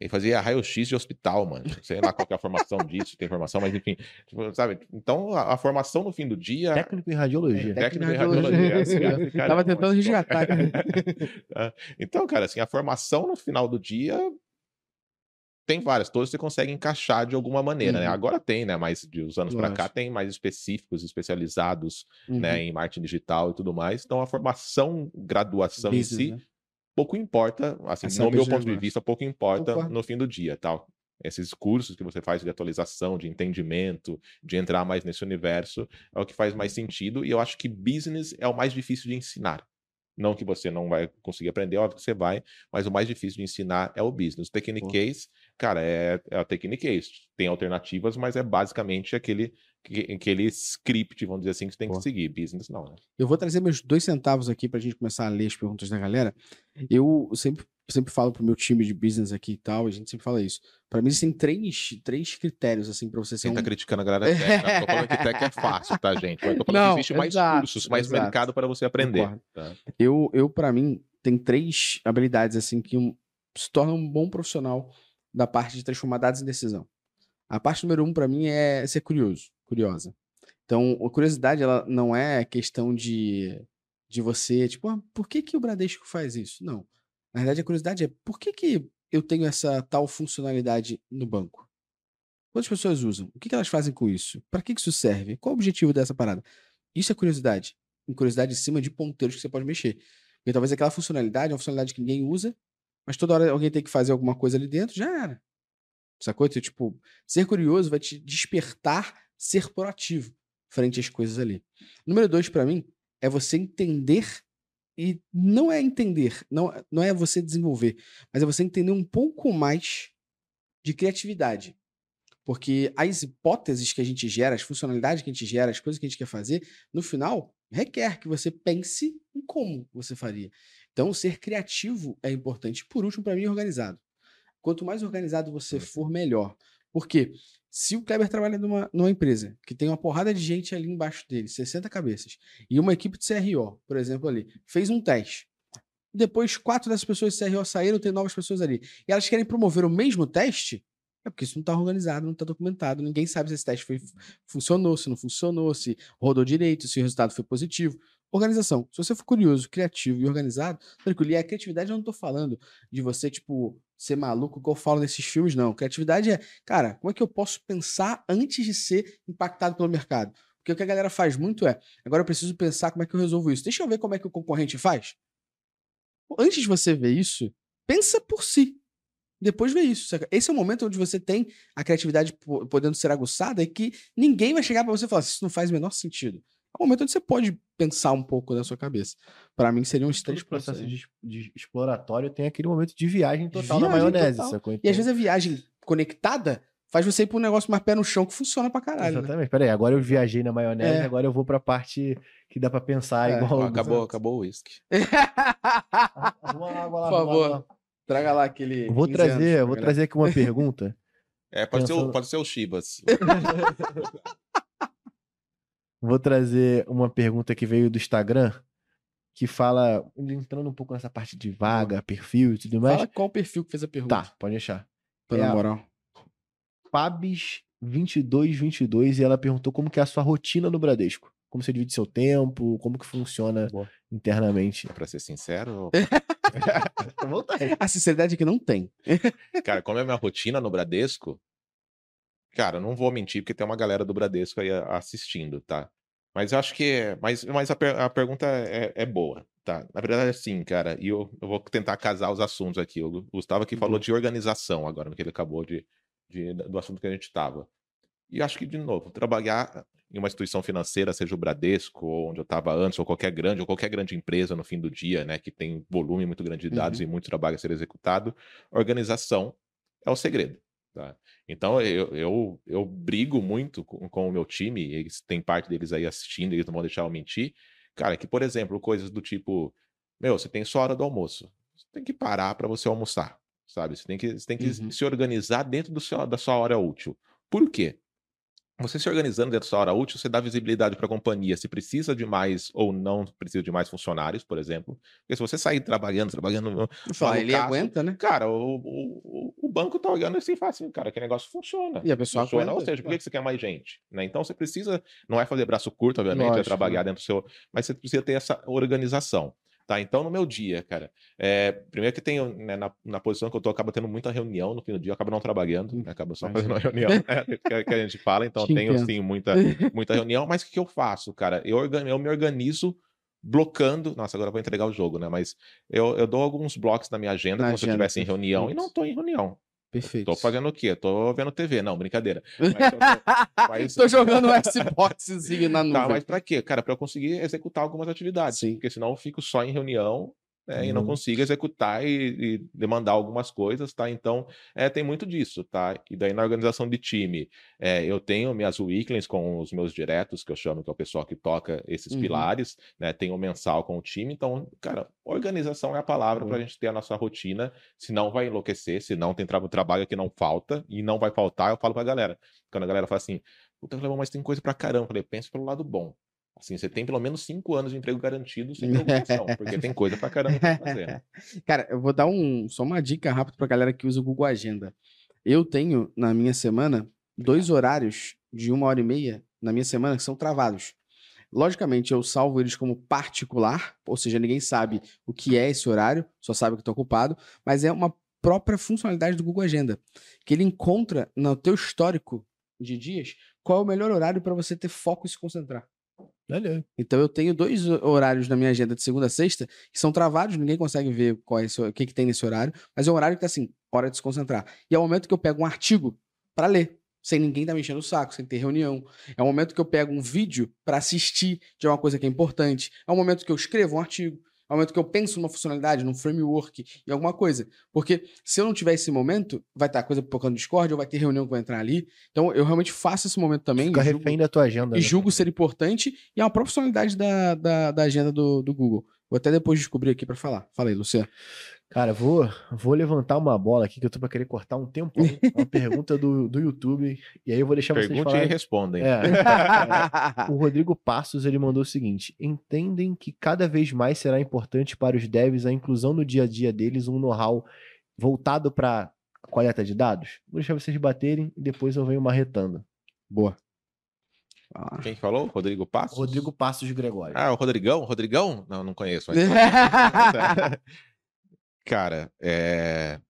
Ele fazia raio-x de hospital, mano. Sei lá qual é a formação disso, tem informação, mas enfim, tipo, sabe? Então, a, a, formação no fim do dia. Técnico em radiologia. É, técnico, técnico em radiologia. Cara, esse cara Tava é tentando resgatar. Tá? então, cara, assim, a formação no final do dia tem várias, todas você consegue encaixar de alguma maneira, né? uhum. né? Agora tem, né? Mas de uns anos para cá tem mais específicos, especializados, né, uhum. né? Em marketing digital e tudo mais. Então a formação, graduação Business, em si, né? pouco importa, assim, Essa no meu ponto de vista, pouco importa no fim do dia, tal. Esses cursos que você faz de atualização, de entendimento, de entrar mais nesse universo, é o que faz mais sentido. E eu acho que business é o mais difícil de ensinar. Não que você não vai conseguir aprender, óbvio que você vai, mas o mais difícil de ensinar é o business. O Technique Case, cara, é, é a Technique Case. Tem alternativas, mas é basicamente aquele, aquele script, vamos dizer assim, que você tem Pô. que seguir. Business não, né? Eu vou trazer meus dois centavos aqui para a gente começar a ler as perguntas da galera. Eu sempre sempre falo pro meu time de business aqui e tal, a gente sempre fala isso. Para mim, existem três, três critérios, assim, para você ser Quem tá um... tá criticando a galera tech, né? Tô falando que tech é fácil, tá, gente? Mas tô falando Não, que existe mais cursos, mais exato. mercado para você aprender. Tá? Eu, eu para mim, tem três habilidades, assim, que um, se tornam um bom profissional da parte de transformar dados em decisão. A parte número um, para mim, é ser curioso, curiosa. Então, a curiosidade, ela não é questão de, de você, tipo, ah, por que, que o Bradesco faz isso? Não. Na verdade, a curiosidade é por que, que eu tenho essa tal funcionalidade no banco? Quantas pessoas usam? O que, que elas fazem com isso? Para que, que isso serve? Qual o objetivo dessa parada? Isso é curiosidade. Curiosidade em cima de ponteiros que você pode mexer. Porque talvez aquela funcionalidade é uma funcionalidade que ninguém usa, mas toda hora alguém tem que fazer alguma coisa ali dentro, já era. Sacou? Então, tipo, ser curioso vai te despertar ser proativo frente às coisas ali. Número dois, para mim, é você entender e não é entender, não, não é você desenvolver, mas é você entender um pouco mais de criatividade. Porque as hipóteses que a gente gera, as funcionalidades que a gente gera, as coisas que a gente quer fazer, no final, requer que você pense em como você faria. Então, ser criativo é importante. Por último, para mim, organizado. Quanto mais organizado você for, melhor. Porque se o Kleber trabalha numa, numa empresa que tem uma porrada de gente ali embaixo dele, 60 cabeças, e uma equipe de CRO, por exemplo, ali, fez um teste. Depois, quatro dessas pessoas de CRO saíram, tem novas pessoas ali. E elas querem promover o mesmo teste, é porque isso não está organizado, não está documentado. Ninguém sabe se esse teste foi, funcionou, se não funcionou, se rodou direito, se o resultado foi positivo. Organização. Se você for curioso, criativo e organizado, tranquilo. E a criatividade eu não estou falando de você, tipo, ser maluco, igual eu falo nesses filmes, não. Criatividade é, cara, como é que eu posso pensar antes de ser impactado pelo mercado? Porque o que a galera faz muito é, agora eu preciso pensar como é que eu resolvo isso. Deixa eu ver como é que o concorrente faz. Antes de você ver isso, pensa por si. Depois vê isso. Esse é o momento onde você tem a criatividade podendo ser aguçada e que ninguém vai chegar para você e falar: isso não faz o menor sentido. É o momento onde você pode pensar um pouco da sua cabeça. Para mim, seriam os três processos de, de, exploratório. Tem aquele momento de viagem total viagem na maionese. Total. Sacou? Então... E às então vezes a viagem conectada faz você ir para um negócio mais pé no chão que funciona pra caralho. Né? Exatamente. Né? Peraí, agora eu viajei na maionese, é. agora eu vou pra parte que dá pra pensar é. igual. Acabou, acabou o uísque. Por favor. Traga lá aquele. Vou trazer, anos, vou trazer aqui uma pergunta. É, pode, Pensando... ser, o, pode ser o Chibas. vou trazer uma pergunta que veio do Instagram, que fala, entrando um pouco nessa parte de vaga, perfil e tudo mais. Fala qual perfil que fez a pergunta. Tá, pode deixar. Pela é moral. Pabs2222 e ela perguntou como que é a sua rotina no Bradesco. Como você divide seu tempo, como que funciona Boa. internamente. Pra ser sincero, A sinceridade é que não tem. Cara, como é a minha rotina no Bradesco, cara, não vou mentir porque tem uma galera do Bradesco aí assistindo, tá? Mas eu acho que é. Mas, mas a, per, a pergunta é, é, boa, tá? Na verdade, é assim, cara, e eu, eu vou tentar casar os assuntos aqui. O Gustavo aqui uhum. falou de organização agora, no que ele acabou de, de, do assunto que a gente estava. E acho que, de novo, trabalhar em uma instituição financeira, seja o Bradesco, ou onde eu estava antes, ou qualquer grande, ou qualquer grande empresa no fim do dia, né, que tem volume muito grande de dados uhum. e muito trabalho a ser executado, organização é o segredo. Tá? Então eu, eu, eu brigo muito com, com, o meu time, eles tem parte deles aí assistindo, eles não vão deixar eu mentir. Cara, que, por exemplo, coisas do tipo: meu, você tem só hora do almoço. Você tem que parar para você almoçar, sabe? Você tem que, você tem que uhum. se organizar dentro do seu, da sua hora útil. Por quê? Você se organizando dentro da sua hora útil, você dá visibilidade para a companhia se precisa de mais ou não precisa de mais funcionários, por exemplo. Porque se você sair trabalhando, trabalhando. Ele aguenta, né? Cara, o, o, o banco tá olhando assim e fala assim, cara, que negócio funciona. E a pessoa funciona, aguenta, ou seja, por que, que você quer mais gente? Né? Então você precisa, não é fazer braço curto, obviamente, é Lógico, é trabalhar né? dentro do seu. Mas você precisa ter essa organização. Tá, então no meu dia, cara, é, primeiro que tem, né, na, na, posição que eu tô, acaba tendo muita reunião no fim do dia, eu acabo não trabalhando, né, acabo só fazendo uma reunião, né, que, que, a gente fala, então eu tenho, sim, muita, muita reunião, mas o que eu faço, cara? Eu, eu me organizo blocando, nossa, agora eu vou entregar o jogo, né, mas eu, eu dou alguns blocos na minha agenda, na como agenda, se eu estivesse em reunião, e não tô em reunião, Perfeito. Tô fazendo o quê? Tô vendo TV. Não, brincadeira. Mas, tô, jogando um Xboxzinho na nuvem. Tá, mas pra quê? Cara, pra eu conseguir executar algumas atividades. Sim. Porque senão eu fico só em reunião né, uhum. e não uhum. consigo executar e, e, demandar algumas coisas, tá? Então, é, tem muito disso, tá? E daí na organização de time, é, eu tenho minhas weeklies com os meus diretos, que eu chamo, que é o pessoal que toca esses uhum. pilares, né? Tenho mensal com o time, então, cara, organização é a palavra uhum. para a gente ter a nossa rotina, senão vai enlouquecer, senão tem tra trabalho que não falta, e não vai faltar, eu falo pra galera. Quando a galera fala assim, puta, mas tem coisa pra caramba, eu falei, pensa pelo lado bom. Assim, você tem pelo menos cinco anos de emprego garantido sem preocupação, porque tem coisa pra caramba pra fazer. Né? Cara, eu vou dar um, só uma dica rápida pra galera que usa o Google Agenda. Eu tenho na minha semana dois horários de uma hora e meia na minha semana que são travados. Logicamente, eu salvo eles como particular, ou seja, ninguém sabe o que é esse horário, só sabe que estou ocupado, mas é uma própria funcionalidade do Google Agenda, que ele encontra no teu histórico de dias qual é o melhor horário para você ter foco e se concentrar. Olha. Então eu tenho dois horários na minha agenda de segunda a sexta que são travados, ninguém consegue ver qual é esse, o que, que tem nesse horário, mas é um horário que tá assim, hora de se concentrar. E é o momento que eu pego um artigo para ler, sem ninguém tá me enchendo o saco, sem ter reunião. É o momento que eu pego um vídeo para assistir de uma coisa que é importante. É o momento que eu escrevo um artigo. É o momento que eu penso numa funcionalidade, num framework, em alguma coisa. Porque se eu não tiver esse momento, vai estar coisa pipocando no Discord, ou vai ter reunião que vai entrar ali. Então eu realmente faço esse momento também. Fica julgo, refém da tua agenda. e né? julgo ser importante e é uma própria funcionalidade da, da, da agenda do, do Google. Vou até depois descobrir aqui para falar. Fala aí, Luciano. Cara, vou, vou levantar uma bola aqui que eu tô pra querer cortar um tempo. Uma pergunta do, do YouTube. E aí eu vou deixar vocês Pergunte e falarem. respondem. É. O Rodrigo Passos ele mandou o seguinte: entendem que cada vez mais será importante para os devs a inclusão no dia a dia deles um know-how voltado para coleta de dados? Vou deixar vocês baterem e depois eu venho marretando. Boa. Ah. Quem que falou? Rodrigo Passos? Rodrigo Passos Gregório. Ah, o Rodrigão? Rodrigão? Não, não conheço. Mas... Cara, é...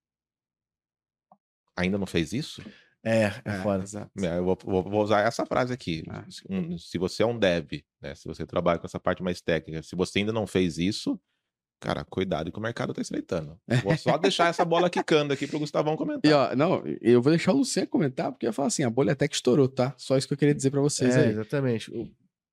ainda não fez isso? É, é, É, foda. exato. É, Eu vou, vou- vou usar essa frase aqui. Ah. Se- você é um dev, né? Se você trabalha com essa parte mais técnica, se você ainda não fez isso, cara, cuidado que o mercado tá estreitando. Vou só deixar essa bola quicando aqui pro Gustavão comentar. E ó, não, eu vou deixar o Luciano comentar, porque eu falo assim, a bolha até que estourou, tá? Só isso que eu queria dizer pra vocês É, aí. exatamente.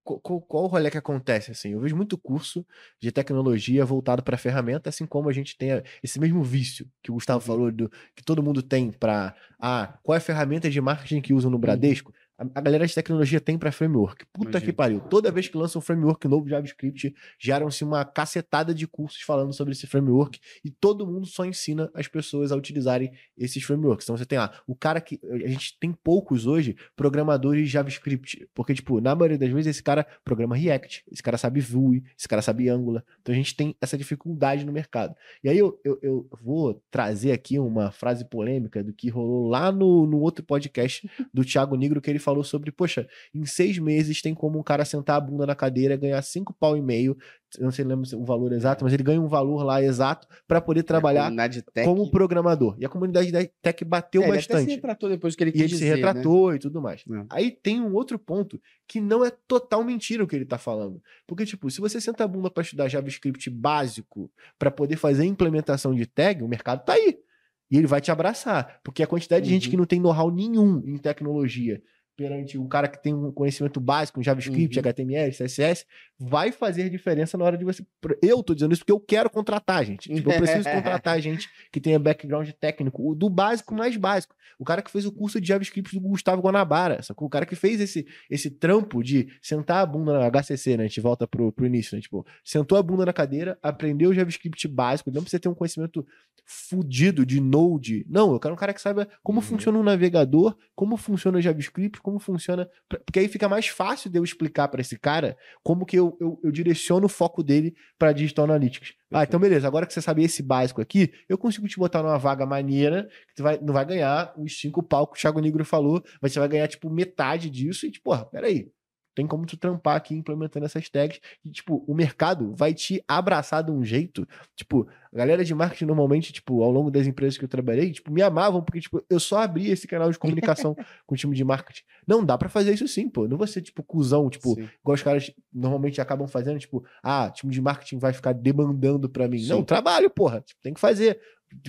Qual, qual- o rolê que acontece assim? Eu vejo muito curso de tecnologia voltado para ferramenta, assim como a gente tem esse mesmo vício que o Gustavo falou do que todo mundo tem para ah, qual é a ferramenta de marketing que usam no Bradesco? A, galera de tecnologia tem para framework. Puta que Imagino. pariu. Toda vez que lança um framework novo JavaScript, geram-se uma cacetada de cursos falando sobre esse framework e todo mundo só ensina as pessoas a utilizarem esses frameworks. Então você tem lá, o cara que a gente tem poucos hoje programadores de JavaScript, porque tipo, na maioria das vezes esse cara programa React, esse cara sabe Vue, esse cara sabe Angular. Então a gente tem essa dificuldade no mercado. E aí eu, eu, eu vou trazer aqui uma frase polêmica do que rolou lá no, no outro podcast do Thiago Negro que ele falou sobre, poxa, em seis meses tem como um cara sentar a bunda na cadeira, ganhar cinco pau e meio, não sei lembro o valor exato, mas ele ganha um valor lá exato para poder trabalhar como programador. E a comunidade da tech bateu É, ele até se bastante. retratou depois que ele E quis ele se dizer, né? retratou e tudo mais. É. Aí tem um outro ponto que não é total mentira o que ele tá falando. Porque, tipo, se você senta a bunda para estudar JavaScript básico para poder fazer a implementação de tag, o mercado tá aí. E ele vai te abraçar. Porque a quantidade de gente Uhum. que não tem know-how nenhum em tecnologia perante um cara que tem um conhecimento básico em JavaScript, Uhum. HTML, CSS, vai fazer diferença na hora de você. Eu tô dizendo isso porque eu quero contratar, gente. Tipo, eu preciso contratar gente que tenha background técnico, do básico mais básico. O cara que fez o curso de JavaScript do Gustavo Guanabara, sacou? O cara que fez esse, esse trampo de sentar a bunda na HCC, né? A gente volta pro, pro início, né? Tipo, sentou a bunda na cadeira, aprendeu o JavaScript básico, não precisa ter um conhecimento fudido de Node. Não, eu quero um cara que saiba como Uhum. funciona um navegador, como funciona o JavaScript, como funciona. Porque aí fica mais fácil de eu explicar para esse cara como que eu, eu, eu direciono o foco dele para Digital Analytics. Ah, então beleza, agora que você sabe esse básico aqui, eu consigo te botar numa vaga maneira, que tu vai, não vai ganhar os cinco pau que o Thiago Negro falou, mas você vai ganhar, tipo, metade disso e, tipo, porra, peraí. Tem como tu trampar aqui implementando essas tags. E, tipo, o mercado vai te abraçar de um jeito. Tipo, a galera de marketing normalmente, tipo, ao longo das empresas que eu trabalhei, tipo, me amavam, porque, tipo, eu só abri esse canal de comunicação com o time de marketing. Não, dá pra fazer isso sim, pô. Não vou ser, tipo, cuzão, tipo, Sim. igual os caras normalmente acabam fazendo, tipo, ah, time de marketing vai ficar demandando pra mim. Não, Sim. trabalho, porra. Tipo, tem que fazer.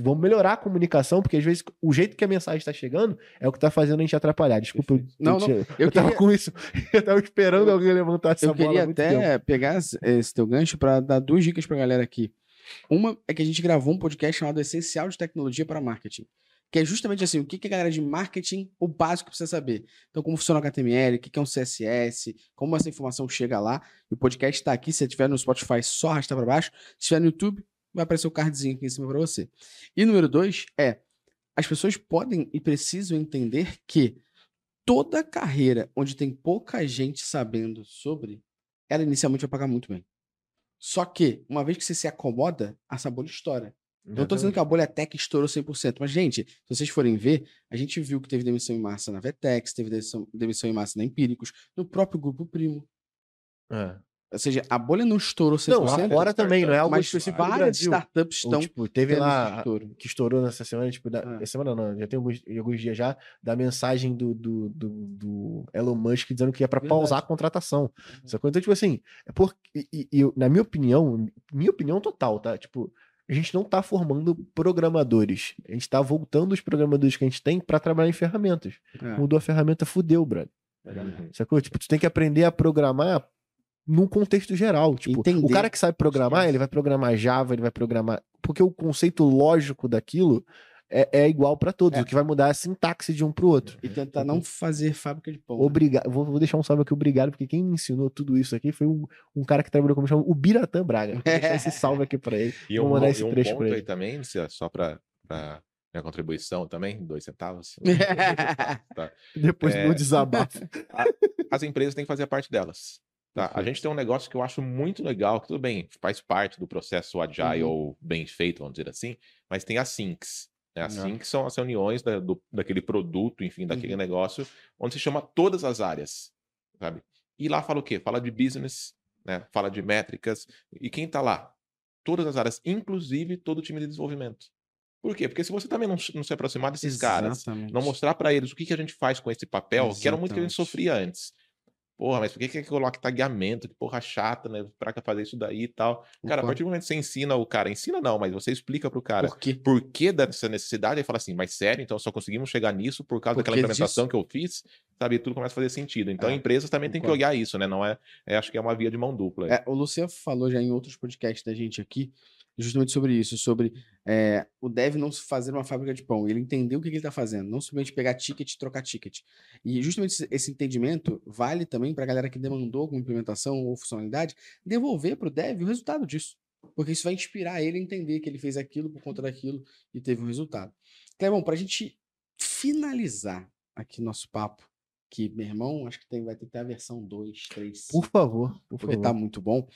Vamos melhorar a comunicação, porque às vezes o jeito que a mensagem está chegando é o que tá fazendo a gente atrapalhar. Desculpa, eu, Não, eu, não, Eu, eu queria, com isso. Eu tava esperando alguém levantar essa eu queria até tempo. pegar esse- teu gancho pra dar duas dicas pra galera aqui. Uma é que a gente gravou um podcast chamado Essencial de Tecnologia para Marketing. Que é justamente assim, o que, que a galera de marketing, o básico precisa saber. Então, como funciona o HTML, o que, que é um CSS, como essa informação chega lá. E o podcast está aqui, se você estiver no Spotify, só arrastar para baixo. Se estiver no YouTube, vai aparecer o cardzinho aqui em cima para você. E número dois é, as pessoas podem e precisam entender que toda carreira onde tem pouca gente sabendo sobre, ela inicialmente vai pagar muito bem. Só que, uma vez que você se acomoda, essa bolha estoura. Eu não tô dizendo que a bolha tech estourou 100%, mas, gente, se vocês forem ver, a gente viu que teve demissão em massa na Vetex, teve demissão, demissão em massa na Empíricos, no próprio Grupo Primo. É. Ou seja, a bolha não estourou 100%. Não, lá fora também, não é algo mas específico várias startups Ou, estão tipo, teve tendo lá estouro. que estourou nessa semana, tipo, da, Ah. essa semana não, já tem alguns, alguns dias já, da mensagem do, do, do, do Elon Musk dizendo que é pra Verdade. pausar a contratação. Sacou? Então, tipo assim, é porque, e, e- na minha opinião, minha opinião total, tá? Tipo, a gente não tá formando programadores. A gente tá voltando os programadores que a gente tem pra trabalhar em ferramentas. É. Mudou a ferramenta, fudeu, brother. Uhum. Sacou? Tipo, tu tem que aprender a programar num contexto geral. Tipo, Entender. o cara que sabe programar, ele vai programar Java, ele vai programar. Porque o conceito lógico daquilo é, é igual pra todos. É. O que vai mudar é a sintaxe de um pro outro. E tentar não fazer fábrica de pão. né? Obrigado. Vou, vou deixar um salve aqui, obrigado, porque quem me ensinou tudo isso aqui foi um, um cara que trabalhou como chama o Biratã Braga. Vou deixar esse salve aqui pra ele. E Vou um, mandar e esse um trecho ponto pra ele. aí também, se só pra, pra minha contribuição também, dois centavos. Tá. Depois É. do desabafo. As empresas têm que fazer a parte delas. Tá? A gente tem um negócio que eu acho muito legal, que tudo bem, faz parte do processo agile Uhum. ou bem feito, vamos dizer assim, mas tem as syncs. Né? As É. syncs são as reuniões da- do- daquele produto, enfim, daquele Uhum. negócio, onde se chama todas as áreas, sabe? E lá fala o quê? Fala de business, né? Fala de métricas. E quem tá lá? Todas as áreas, inclusive todo o time de desenvolvimento. Por quê? Porque se você também não, se- não se aproximar desses caras, Exatamente. não mostrar pra eles o que, que a gente faz com esse papel, que era muito que a gente Exatamente. sofria antes. Porra, mas por que, que coloca tagueamento? Que porra chata, né? Pra que fazer isso daí e tal. Cara, a partir do momento que você ensina o cara, ensina não, mas você explica pro cara Por quê? por que dessa necessidade, ele fala assim, mas sério, então só conseguimos chegar nisso por causa daquela Porque implementação disso. que eu fiz, sabe? Tudo começa a fazer sentido. Então, É, empresas também têm que olhar isso, né? Não é, é, acho que é uma via de mão dupla. É, o Luciano falou já em outros podcasts da gente aqui, justamente sobre isso, sobre é, o dev não fazer uma fábrica de pão. Ele entendeu o que, que ele está fazendo, não simplesmente pegar ticket e trocar ticket. E justamente esse- entendimento vale também para a galera que demandou alguma implementação ou funcionalidade, devolver para o dev o resultado disso. Porque isso vai inspirar ele a entender que ele fez aquilo por conta daquilo e teve um resultado. Clebão, para a gente finalizar aqui nosso papo, que, meu irmão, acho que tem, vai ter que ter a versão 2, 3, Por favor, por porque favor. tá muito bom.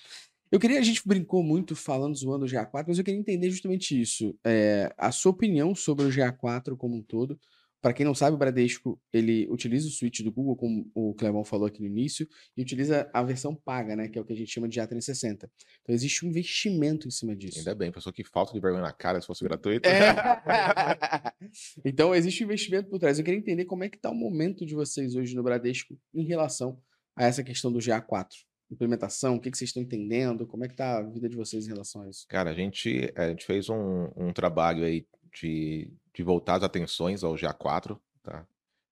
Eu queria, a gente brincou muito falando, zoando o GA4, mas eu queria entender justamente isso. É, a sua opinião sobre o GA4 como um todo. Para quem não sabe, o Bradesco, ele utiliza o suíte do Google, como o Clevão falou aqui no início, e utiliza a versão paga, né, que é o que a gente chama de A360. Então existe um investimento em cima disso. Ainda bem, pessoa que falta de vergonha na cara se fosse gratuito. É. então existe um investimento por trás. Eu queria entender como é que tá o momento de vocês hoje no Bradesco em relação a essa questão do GA4. Implementação, o que, que vocês estão entendendo, como é que tá a vida de vocês em relação a isso? Cara, a gente, a gente fez um, um trabalho aí de, de voltar as atenções ao GA4, tá?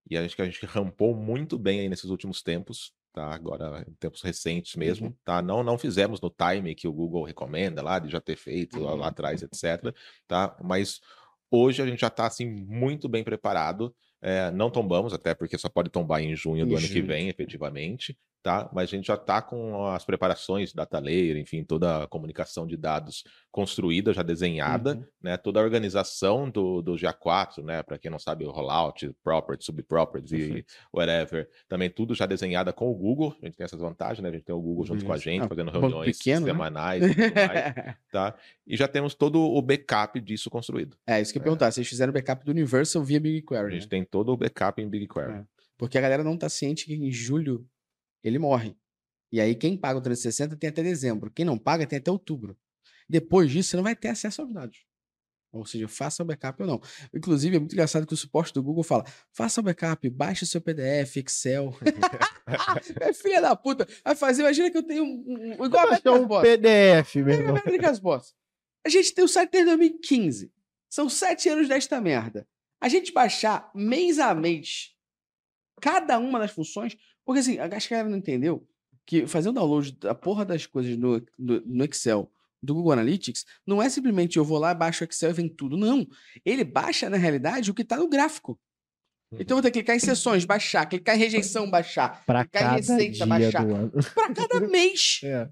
E acho que a gente rampou muito bem aí nesses últimos tempos, tá? Agora, em tempos recentes mesmo, Uhum. tá? Não, não fizemos no time que o Google recomenda lá, de já ter feito lá, Uhum. lá atrás, etc, tá? Mas hoje a gente já tá, assim, muito bem preparado. É, não tombamos, até porque só pode tombar em junho do Em ano que vem, efetivamente, tá? Mas a gente já tá com as preparações, data layer, enfim, toda a comunicação de dados construída, já desenhada, Uhum. né? Toda a organização do, do GA4, né? Para quem não sabe, o rollout, properties, subproperties e Perfeito. whatever, também tudo já desenhada com o Google. A gente tem essas vantagens, né? A gente tem o Google junto com a gente, Ah, fazendo reuniões pequeno, né? semanais e tudo mais, tá? E já temos todo o backup disso construído. é, isso que eu ia É. perguntar. Vocês fizeram backup do Universal via A BigQuery, gente né? tem todo o backup em BigQuery. É. Porque a galera não tá ciente que em julho ele morre. E aí quem paga o 360 tem até dezembro. Quem não paga tem até outubro. Depois disso, você não vai ter acesso aos dados. Ou seja, faça o backup ou não. Inclusive, é muito engraçado que o suporte do Google fala: faça o backup, baixe o seu PDF, Excel. é filha da puta. Vai fazer, imagina que eu tenho um. um- um- igual a um Métricas Boss. PDF, meu irmão. Métricas Boss. A gente tem o site desde 2015. São sete anos desta merda. A gente baixar mês a mês cada uma das funções. Porque assim, acho que a galera não entendeu que fazer o download da porra das coisas no, no, no Excel do Google Analytics não é simplesmente eu vou lá, baixo o Excel e vem tudo. Não. Ele baixa, na realidade, o que está no gráfico. Então eu vou ter que clicar em sessões, baixar, clicar em rejeição, baixar. Pra Clicar em cada receita, dia baixar. do ano. Pra cada mês. É.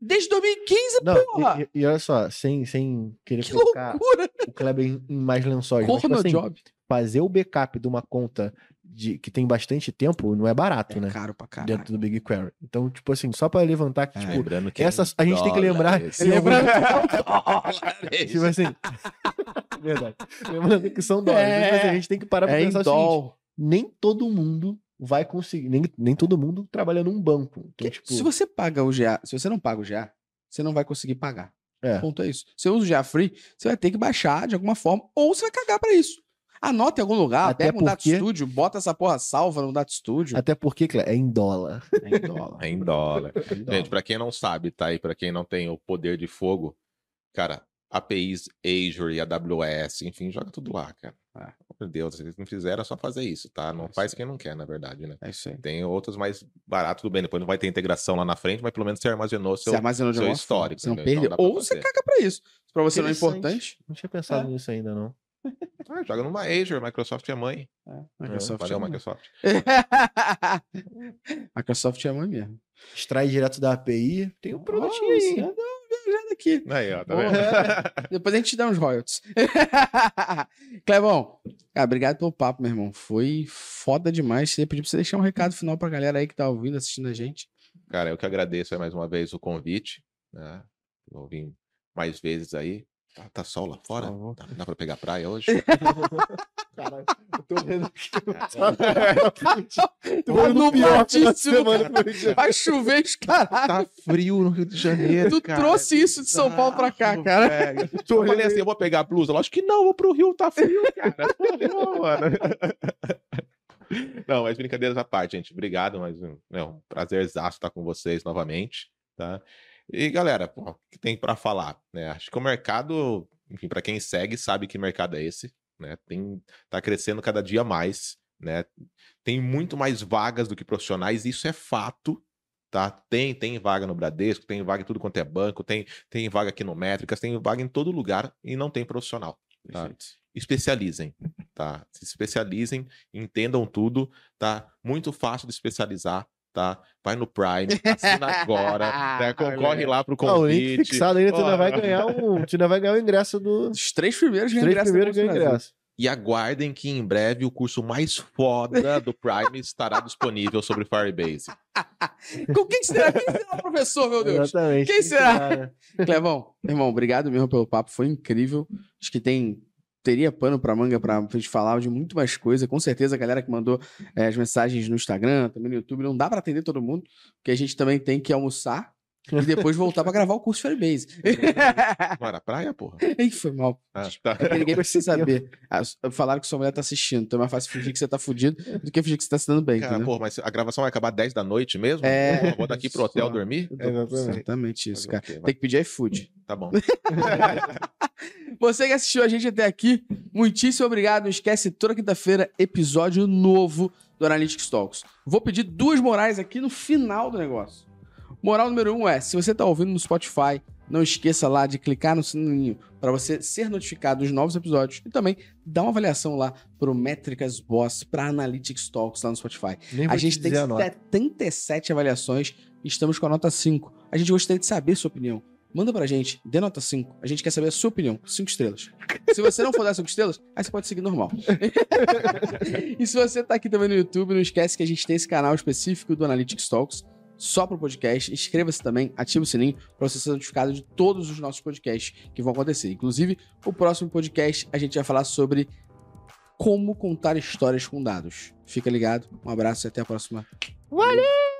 Desde 2015, Não, porra! e, e- olha só, sem, sem querer Que colocar loucura! o Kleber em, em mais lençóis, mas, tipo assim, job. fazer o backup de uma conta de, que tem bastante tempo não é barato, É né? caro pra caralho. Dentro do BigQuery. Então, tipo assim, só pra levantar que, É. tipo, Lembrando que essa, a gente tem que lembrar. Lembrando, Dólares. tipo assim. verdade. Lembrando que são dólares. É. Mas, assim, a gente tem que parar pra É em pensar o seguinte: dólar. nem todo mundo vai conseguir. Nem, nem todo mundo trabalha num banco. Então, tipo. Se você paga o GA, se você não paga o GA, você não vai conseguir pagar. É. O ponto é isso. Você usa o GA Free, você vai ter que baixar de alguma forma, ou você vai cagar pra isso. Anota em algum lugar, Até pega um Data Studio, bota essa porra salva no Data Studio. Até porque, Clé, é em dólar. É em dólar. É em dólar. É em dólar. Gente, pra quem não sabe, tá? E pra quem não tem o poder de fogo, cara, APIs Azure e AWS, enfim, joga tudo lá, cara. Ah. Meu Deus, se eles não fizeram, é só fazer isso, tá? Não É faz quem não quer, na verdade, né? É isso aí. Tem outros mais baratos, tudo bem. Depois não vai ter integração lá na frente, mas pelo menos você armazenou seu. Você armazenou seu histórico, Você não perdeu. Então ou você caga pra isso. Pra você não é importante. Não tinha pensado É. nisso ainda, não. Ah, joga numa Azure, Microsoft é mãe. Microsoft Valeu, é mãe. Microsoft. Microsoft é mãe mesmo. Extrai direto da API. Tem um produtinho Oh, aí. você anda viajando aqui. Aí, ó, tá vendo? Depois a gente te dá uns royalties. Clebão, cara, obrigado pelo papo, meu irmão. Foi foda demais. Queria pedir pra você deixar um recado final pra galera aí que tá ouvindo, assistindo a gente. Cara, eu que agradeço aí mais uma vez o convite. Né? Vou vir mais vezes aí. Tá, tá sol lá fora? favor. Dá, dá pra pegar praia hoje? Caralho, eu tô vendo aqui. Tô no mortíssimo, cara. de Janeiro. Vai chover os caralho. tá frio no Rio de Janeiro. Tu trouxe isso de São Paulo pra cá, cara. Eu falei assim, eu vou pegar a blusa. Lógico que não, vou pro Rio, tá frio, cara. Não, mano. Não, mas brincadeiras à parte, gente. Obrigado, mas é um prazerzaço estar com vocês novamente, tá? E galera, pô, o que tem pra falar, né? Acho que o mercado, enfim, para quem segue, sabe que mercado é esse, né? Tem tá crescendo cada dia mais, né? Tem muito mais vagas do que profissionais, isso é fato, tá? Tem, tem vaga no Bradesco, tem vaga em tudo quanto é banco, tem, tem vaga aqui no Métricas, tem vaga em todo lugar e não tem profissional. Tá? Especializem, tá? Se especializem, entendam tudo, tá? Muito fácil de especializar, tá? Vai no Prime, assina agora, né? Concorre lá pro Ah, o link convite. fixado ainda, tu ainda vai ganhar um. Tu ainda vai ganhar o ingresso do. Os três primeiros Os ganham três ingresso primeiros Bolsa ingresso. E aguardem que em breve o curso mais foda do Prime estará disponível sobre Firebase. Com quem será? Quem será o professor, meu Deus? Exatamente. Quem será? será, né? Clevão, irmão, obrigado mesmo pelo papo, foi incrível. Acho que tem teria pano pra manga pra gente falar de muito mais coisa. Com certeza a galera que mandou eh, as mensagens no Instagram, também no YouTube, não dá pra atender todo mundo, porque a gente também tem que almoçar e depois voltar pra gravar o curso Firebase. Não era praia, porra? Ih, foi mal. Ah, tá. É que ninguém precisa saber. Ah, Falaram que sua mulher tá assistindo, então é mais fácil fingir que você tá fudido do que fingir que você tá se dando bem, Cara, porra, mas a gravação vai acabar 10 da noite mesmo? É. Porra, vou daqui pro hotel dormir? Exatamente. Exatamente isso, cara. Vai- Tem que pedir iFood. Tá bom. Você que assistiu a gente até aqui, muitíssimo obrigado. Não esquece, toda quinta-feira, episódio novo do Analytics Talks. Vou pedir duas morais aqui no final do negócio. Moral número um é, se você tá ouvindo no Spotify, não esqueça lá de clicar no sininho para você ser notificado dos novos episódios e também dá uma avaliação lá pro Métricas Boss, para Analytics Talks lá no Spotify. Nem A vou te gente tem dizer a nota. 77 avaliações e estamos com a nota 5. A gente gostaria de saber sua opinião. Manda pra gente, dê nota 5. A gente quer saber a sua opinião. 5 estrelas. Se você não for dar 5 estrelas, aí você pode seguir normal. e se você tá aqui também no YouTube, não esquece que a gente tem esse canal específico do Analytics Talks, só pro podcast. Inscreva-se também, ative o sininho pra você ser notificado de todos os nossos podcasts que vão acontecer. Inclusive, o próximo podcast a gente vai falar sobre como contar histórias com dados. Fica ligado, um abraço e até a próxima. Valeu!